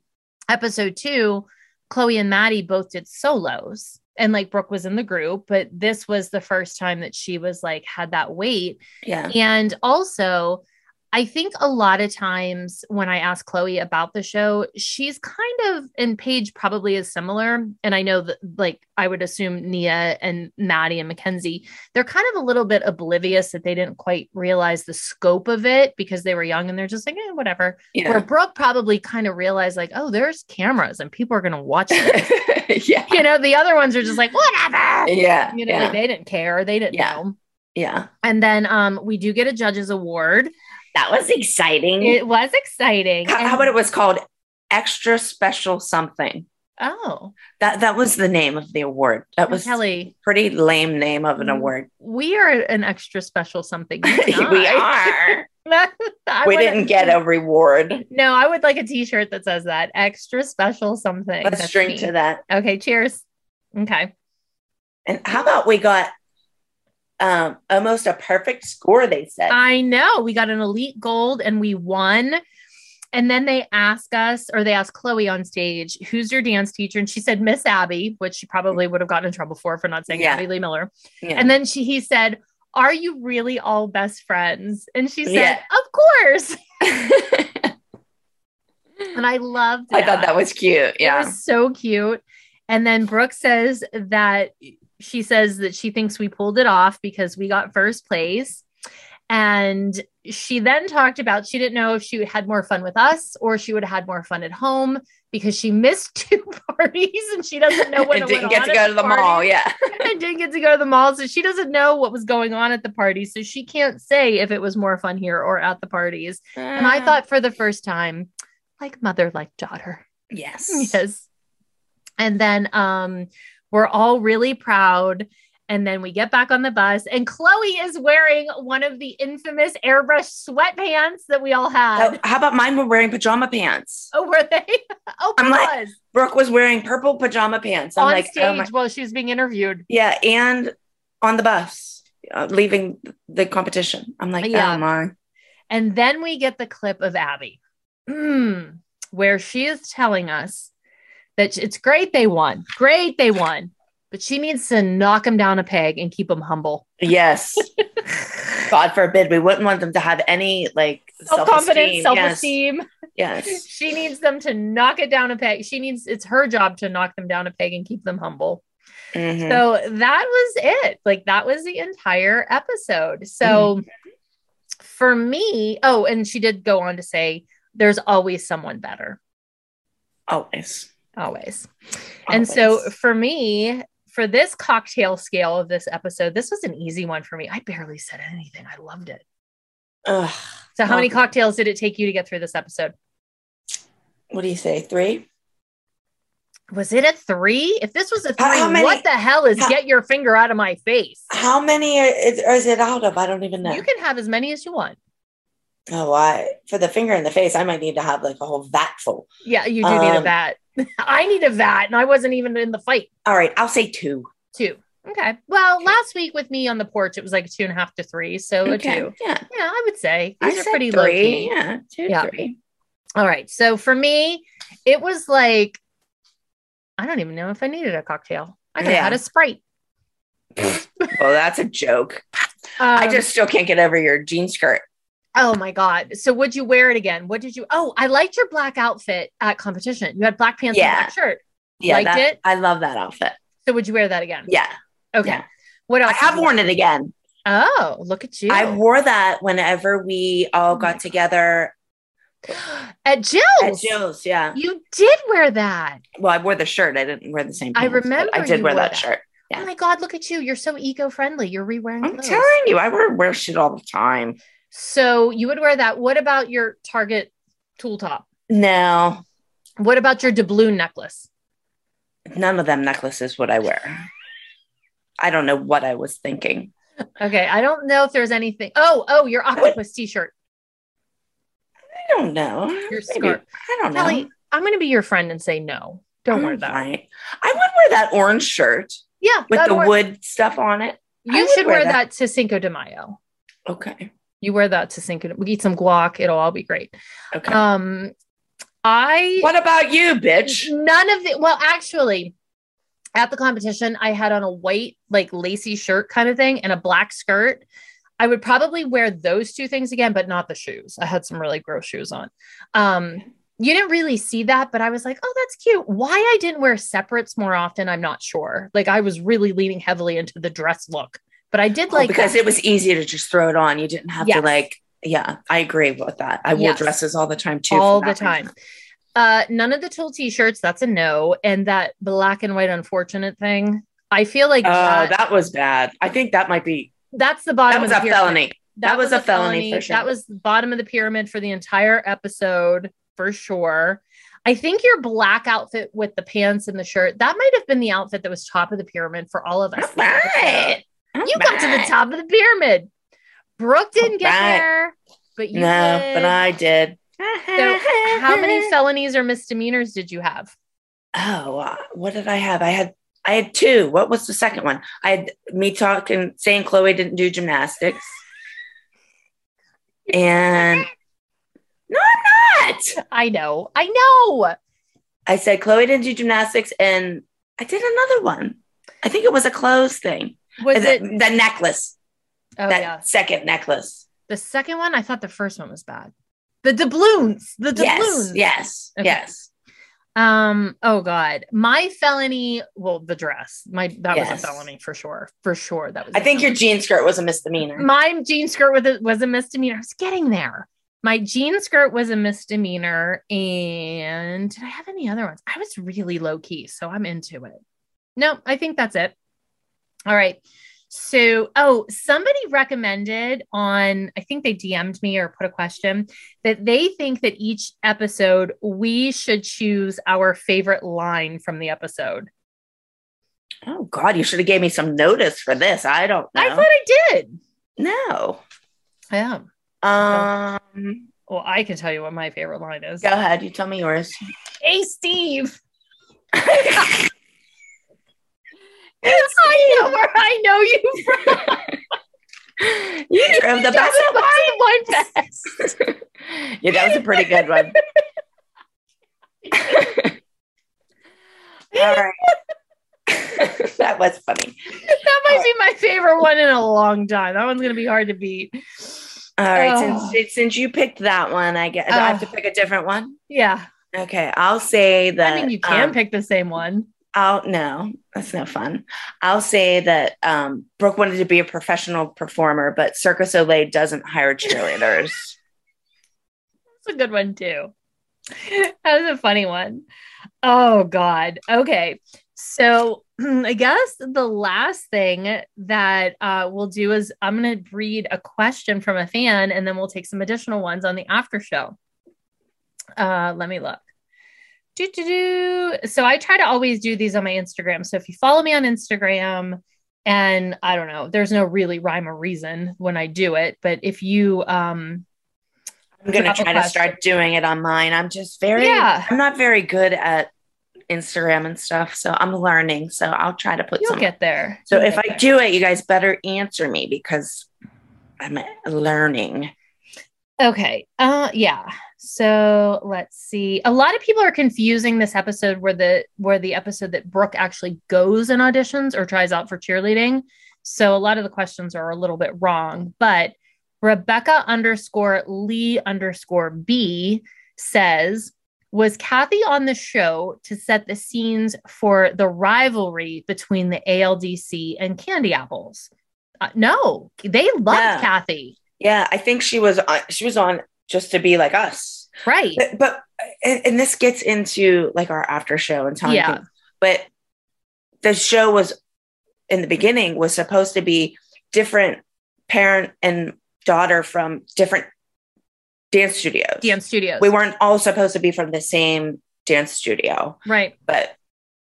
Episode two, Chloe and Maddie both did solos. And like Brooke was in the group, but this was the first time that she was like had that weight. yeah And also, I think a lot of times when I ask Chloe about the show, she's kind of, and Paige probably is similar. And I know that, like, I would assume Nia and Maddie and Mackenzie, they're kind of a little bit oblivious that they didn't quite realize the scope of it because they were young and they're just like, eh, whatever. Where Brooke probably kind of realized, like, oh, there's cameras and people are going to watch this. yeah you know, the other ones are just like, whatever. yeah You know, yeah like they didn't care. They didn't Yeah. know. yeah And then um, we do get a judge's award. That was exciting It was exciting. how, how about it was called extra special something Oh, that that was the name of the award that oh, was Kelly, pretty lame name of an award we are an extra special something. we are we didn't get a reward No, I would like a T-shirt that says that extra special something. let's That's drink me. to that Okay, cheers. Okay. And how about we got um, almost a perfect score. They said. I know. We got an elite gold and we won. And then they ask us, or they asked Chloe on stage, who's your dance teacher? And she said, Miss Abby, which she probably would have gotten in trouble for, for not saying Yeah. Abby Lee Miller. Yeah. And then she, he said, are you really all best friends? And she said, Yeah. of course. And I loved I thought that was cute. It Yeah. was so cute. And then Brooke says that she says that she thinks we pulled it off because we got first place. And she then talked about she didn't know if she had more fun with us or she would have had more fun at home because she missed two parties and she doesn't know what and didn't get to go to the mall. Yeah. and didn't get to go to the mall. So she doesn't know what was going on at the party. So she can't say if it was more fun here or at the parties. And I thought for the first time, like mother, like daughter. yes. Yes. And then um we're all really proud. And then we get back on the bus, and Chloe is wearing one of the infamous airbrush sweatpants that we all had. Oh, how about mine were wearing pajama pants? Oh, were they? Oh, I'm like- was Brooke was wearing purple pajama pants. I'm on like, stage oh my- while she was being interviewed. yeah, and on the bus, uh, leaving the competition. I'm like, Yeah. oh my. And then we get the clip of Abby, mm, where she is telling us that it's great they won, great they won, but she needs to knock them down a peg and keep them humble. Yes. God forbid we wouldn't want them to have any like Self confidence, self-esteem. Yes. Yes. She needs them to knock it down a peg. She needs it's her job to knock them down a peg and keep them humble. Mhm. So that was it. Like that was the entire episode. So Mm-hmm. for me, oh, and she did go on to say there's always someone better. Always. Always. And so for me, for this cocktail scale of this episode, this was an easy one for me. I barely said anything. I loved it. Ugh. So how many Okay. cocktails did it take you to get through this episode? what do you say? Three? Was it a three? If this was a three, How- how many- what the hell is how- get your finger out of my face? How many is, is it out of? I don't even know. You can have as many as you want. oh, I for the finger in the face, I might need to have like a whole vat full. Yeah, you do need a Um, vat. I need a vat, and I wasn't even in the fight. All right, I'll say two. Two. Okay. Well, last week with me on the porch, it was like two and a half to three. So a two. Yeah. Yeah, I would say I are said pretty low three. key. Yeah, two, Yeah. three. All right. So for me, it was like I don't even know if I needed a cocktail. I could Yeah. had a sprite. Well, that's a joke. I Um, just still can't get over your jean skirt. Oh my god! So would you wear it again? What did you? Oh, I liked your black outfit at competition. You had black pants Yeah. and black shirt. Yeah, liked that- it? I love that outfit. So would you wear that again? Yeah, Okay. yeah. What else? I have worn it again. Oh, look at you! I wore that whenever we all Oh got together at Jill's. at Jill's. Yeah. You did wear that. Well, I wore the shirt. I didn't wear the same. I pants, but remember I did wear that, that. shirt. Oh my god! Look at you! You're so eco-friendly. You're re-wearing I'm clothes. telling you, I wear wear shit all the time. So you would wear that. What about your Target tulle top? No, What about your doubloon necklace? none of them necklaces would I wear. I don't know what I was thinking. Okay, I don't know if there's anything. Oh, oh, your octopus T-shirt. I don't know. Your Maybe- scarf. I don't know. Kelly, I'm going to be your friend and say no. Don't wear I'm that. fine. I would wear that orange shirt Yeah, with the wood stuff on it. You should wear wear that. that. to Cinco de Mayo. Okay. You wear that to Cinco. De- we eat some guac. It'll all be great. Okay. Um, I what about you, bitch? none of the. Well, actually, at the competition, I had on a white like lacy shirt kind of thing and a black skirt. I would probably wear those two things again, but not the shoes. I had some really gross shoes on. Um, you didn't really see that, but I was like, oh, that's cute. Why I didn't wear separates more often, I'm not sure. Like I was really leaning heavily into the dress look, but I did Oh, like because that. it was easy to just throw it on. You didn't have to like. Yeah, I agree with that. I wore dresses all the time too. all the time. reason. Uh, none of the tulle t-shirts. That's a no. And that black and white unfortunate thing. I feel like Oh, that, that was bad. I think that might be. that's the bottom. That was of a the pyramid. felony. That was a felony for sure. That was the bottom of the pyramid for the entire episode for sure. I think your black outfit with the pants and the shirt that might have been the outfit that was top of the pyramid for all of us. All right. You come to the top of the pyramid. Brooke didn't get right. there, but you no, did. but I did. So, how many felonies or misdemeanors did you have? Oh, uh, what did I have? I had I had two. What was the second one? I had me talking, saying Chloe didn't do gymnastics. And no, I'm not. I know. I know. I said Chloe didn't do gymnastics, and I did another one. I think it was a clothes thing. Was the, it the necklace? Oh that yeah. second necklace. The second one, I thought the first one was bad. The doubloons. The doubloons. Yes, yes, Okay. yes. Um, oh god. My felony, well, the dress. My that was a felony for sure. For sure. That was I think your jean skirt was a misdemeanor. my jean skirt with it was a misdemeanor. I was getting there. My jean skirt was a misdemeanor. And did I have any other ones? I was really low key, so I'm into it. No, I think that's it. All right. So, oh, somebody recommended on, I think they DM'd me or put a question that they think that each episode we should choose our favorite line from the episode. oh God, you should have gave me some notice for this. I don't know. I thought I did. no. Yeah. Um, Well, I can tell you what my favorite line is. go ahead. You tell me yours. Hey, Steve. I know where I know you from. you drove the bus. That was my best. yeah, that was a pretty good one. All right. that was funny. That might be my favorite one in a long time. That one's gonna be hard to beat. All right. Oh. Since since you picked that one, I guess do I have to Oh. pick a different one. Yeah, Okay, I'll say that. I mean you can um, pick the same one. I'll no, that's no fun. I'll say that um, Brooke wanted to be a professional performer, but Cirque du Soleil doesn't hire cheerleaders. That's a good one too. That was a funny one. Oh God. Okay. So I guess the last thing that uh, we'll do is I'm going to read a question from a fan, and then we'll take some additional ones on the after show. Uh, let me look. So I try to always do these on my Instagram. So if you follow me on Instagram, and I don't know, there's no really rhyme or reason when I do it, but if you um I'm gonna try to start doing it on mine. I'm just very Yeah. I'm not very good at Instagram and stuff, so I'm learning. So I'll try to put you'll some. get there. so You'll if I there. do it, you guys better answer me because I'm learning. Okay. Uh yeah. So let's see. A lot of people are confusing this episode where the where the episode that Brooke actually goes and auditions or tries out for cheerleading. So a lot of the questions are a little bit wrong, but Rebecca underscore Lee underscore B says, was Cathy on the show to set the scenes for the rivalry between the ALDC and Candy Apples? Uh, no, they loved Yeah. Cathy. Yeah, I think she was on, she was on just to be like us. Right. But, but and, and this gets into like our after show and telling Yeah. things. But the show was in the beginning was supposed to be different parent and daughter from different dance studios. DM Studios. We weren't all supposed to be from the same dance studio, right. but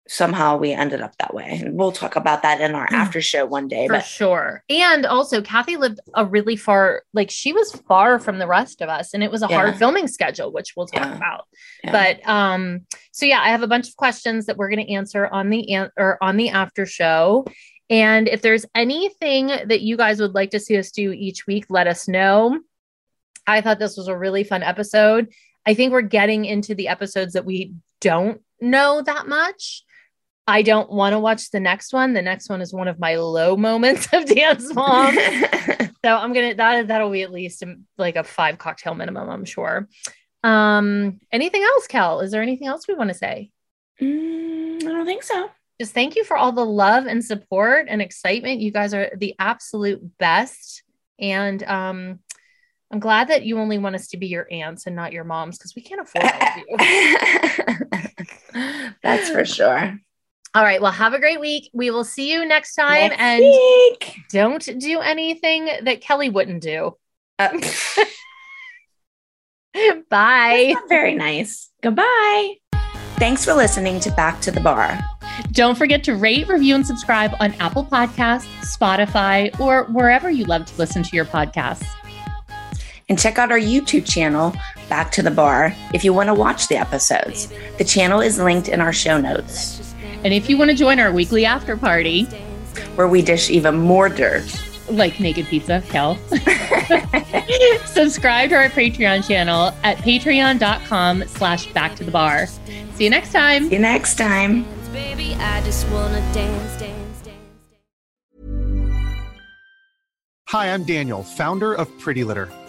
somehow we ended up that way. And we'll talk about that in our after show one day. For But sure. And also, Cathy lived a really far, like she was far from the rest of us, and it was a hard filming schedule, which we'll talk Yeah. about. Yeah. But um, so yeah, I have a bunch of questions that we're going to answer on the an- or on the after show. And if there's anything that you guys would like to see us do each week, let us know. I thought this was a really fun episode. I think we're getting into the episodes that we don't know that much. I don't want to watch the next one. The next one is one of my low moments of Dance Mom. so I'm gonna that that'll be at least um, like a five cocktail minimum, I'm sure. Um, anything else, Cal? Is there anything else we want to say? Mm, I don't think so. Just thank you for all the love and support and excitement. You guys are the absolute best. And um, I'm glad that you only want us to be your aunts and not your moms because we can't afford all of you. That's for sure. All right. Well, have a great week. We will see you next time. Next and week. don't do anything that Kelly wouldn't do. Uh, Bye. very nice. Goodbye. Thanks for listening to Back to the Barre. Don't forget to rate, review, and subscribe on Apple Podcasts, Spotify, or wherever you love to listen to your podcasts. And check out our YouTube channel, Back to the Barre, if you want to watch the episodes. The channel is linked in our show notes. And if you want to join our weekly after party, where we dish even more dirt, like naked pizza, hell, subscribe to our Patreon channel at patreon.com slash back to the barre. See you next time. See you next time. Baby, I just wanna dance, dance. Hi, I'm Daniel, founder of Pretty Litter.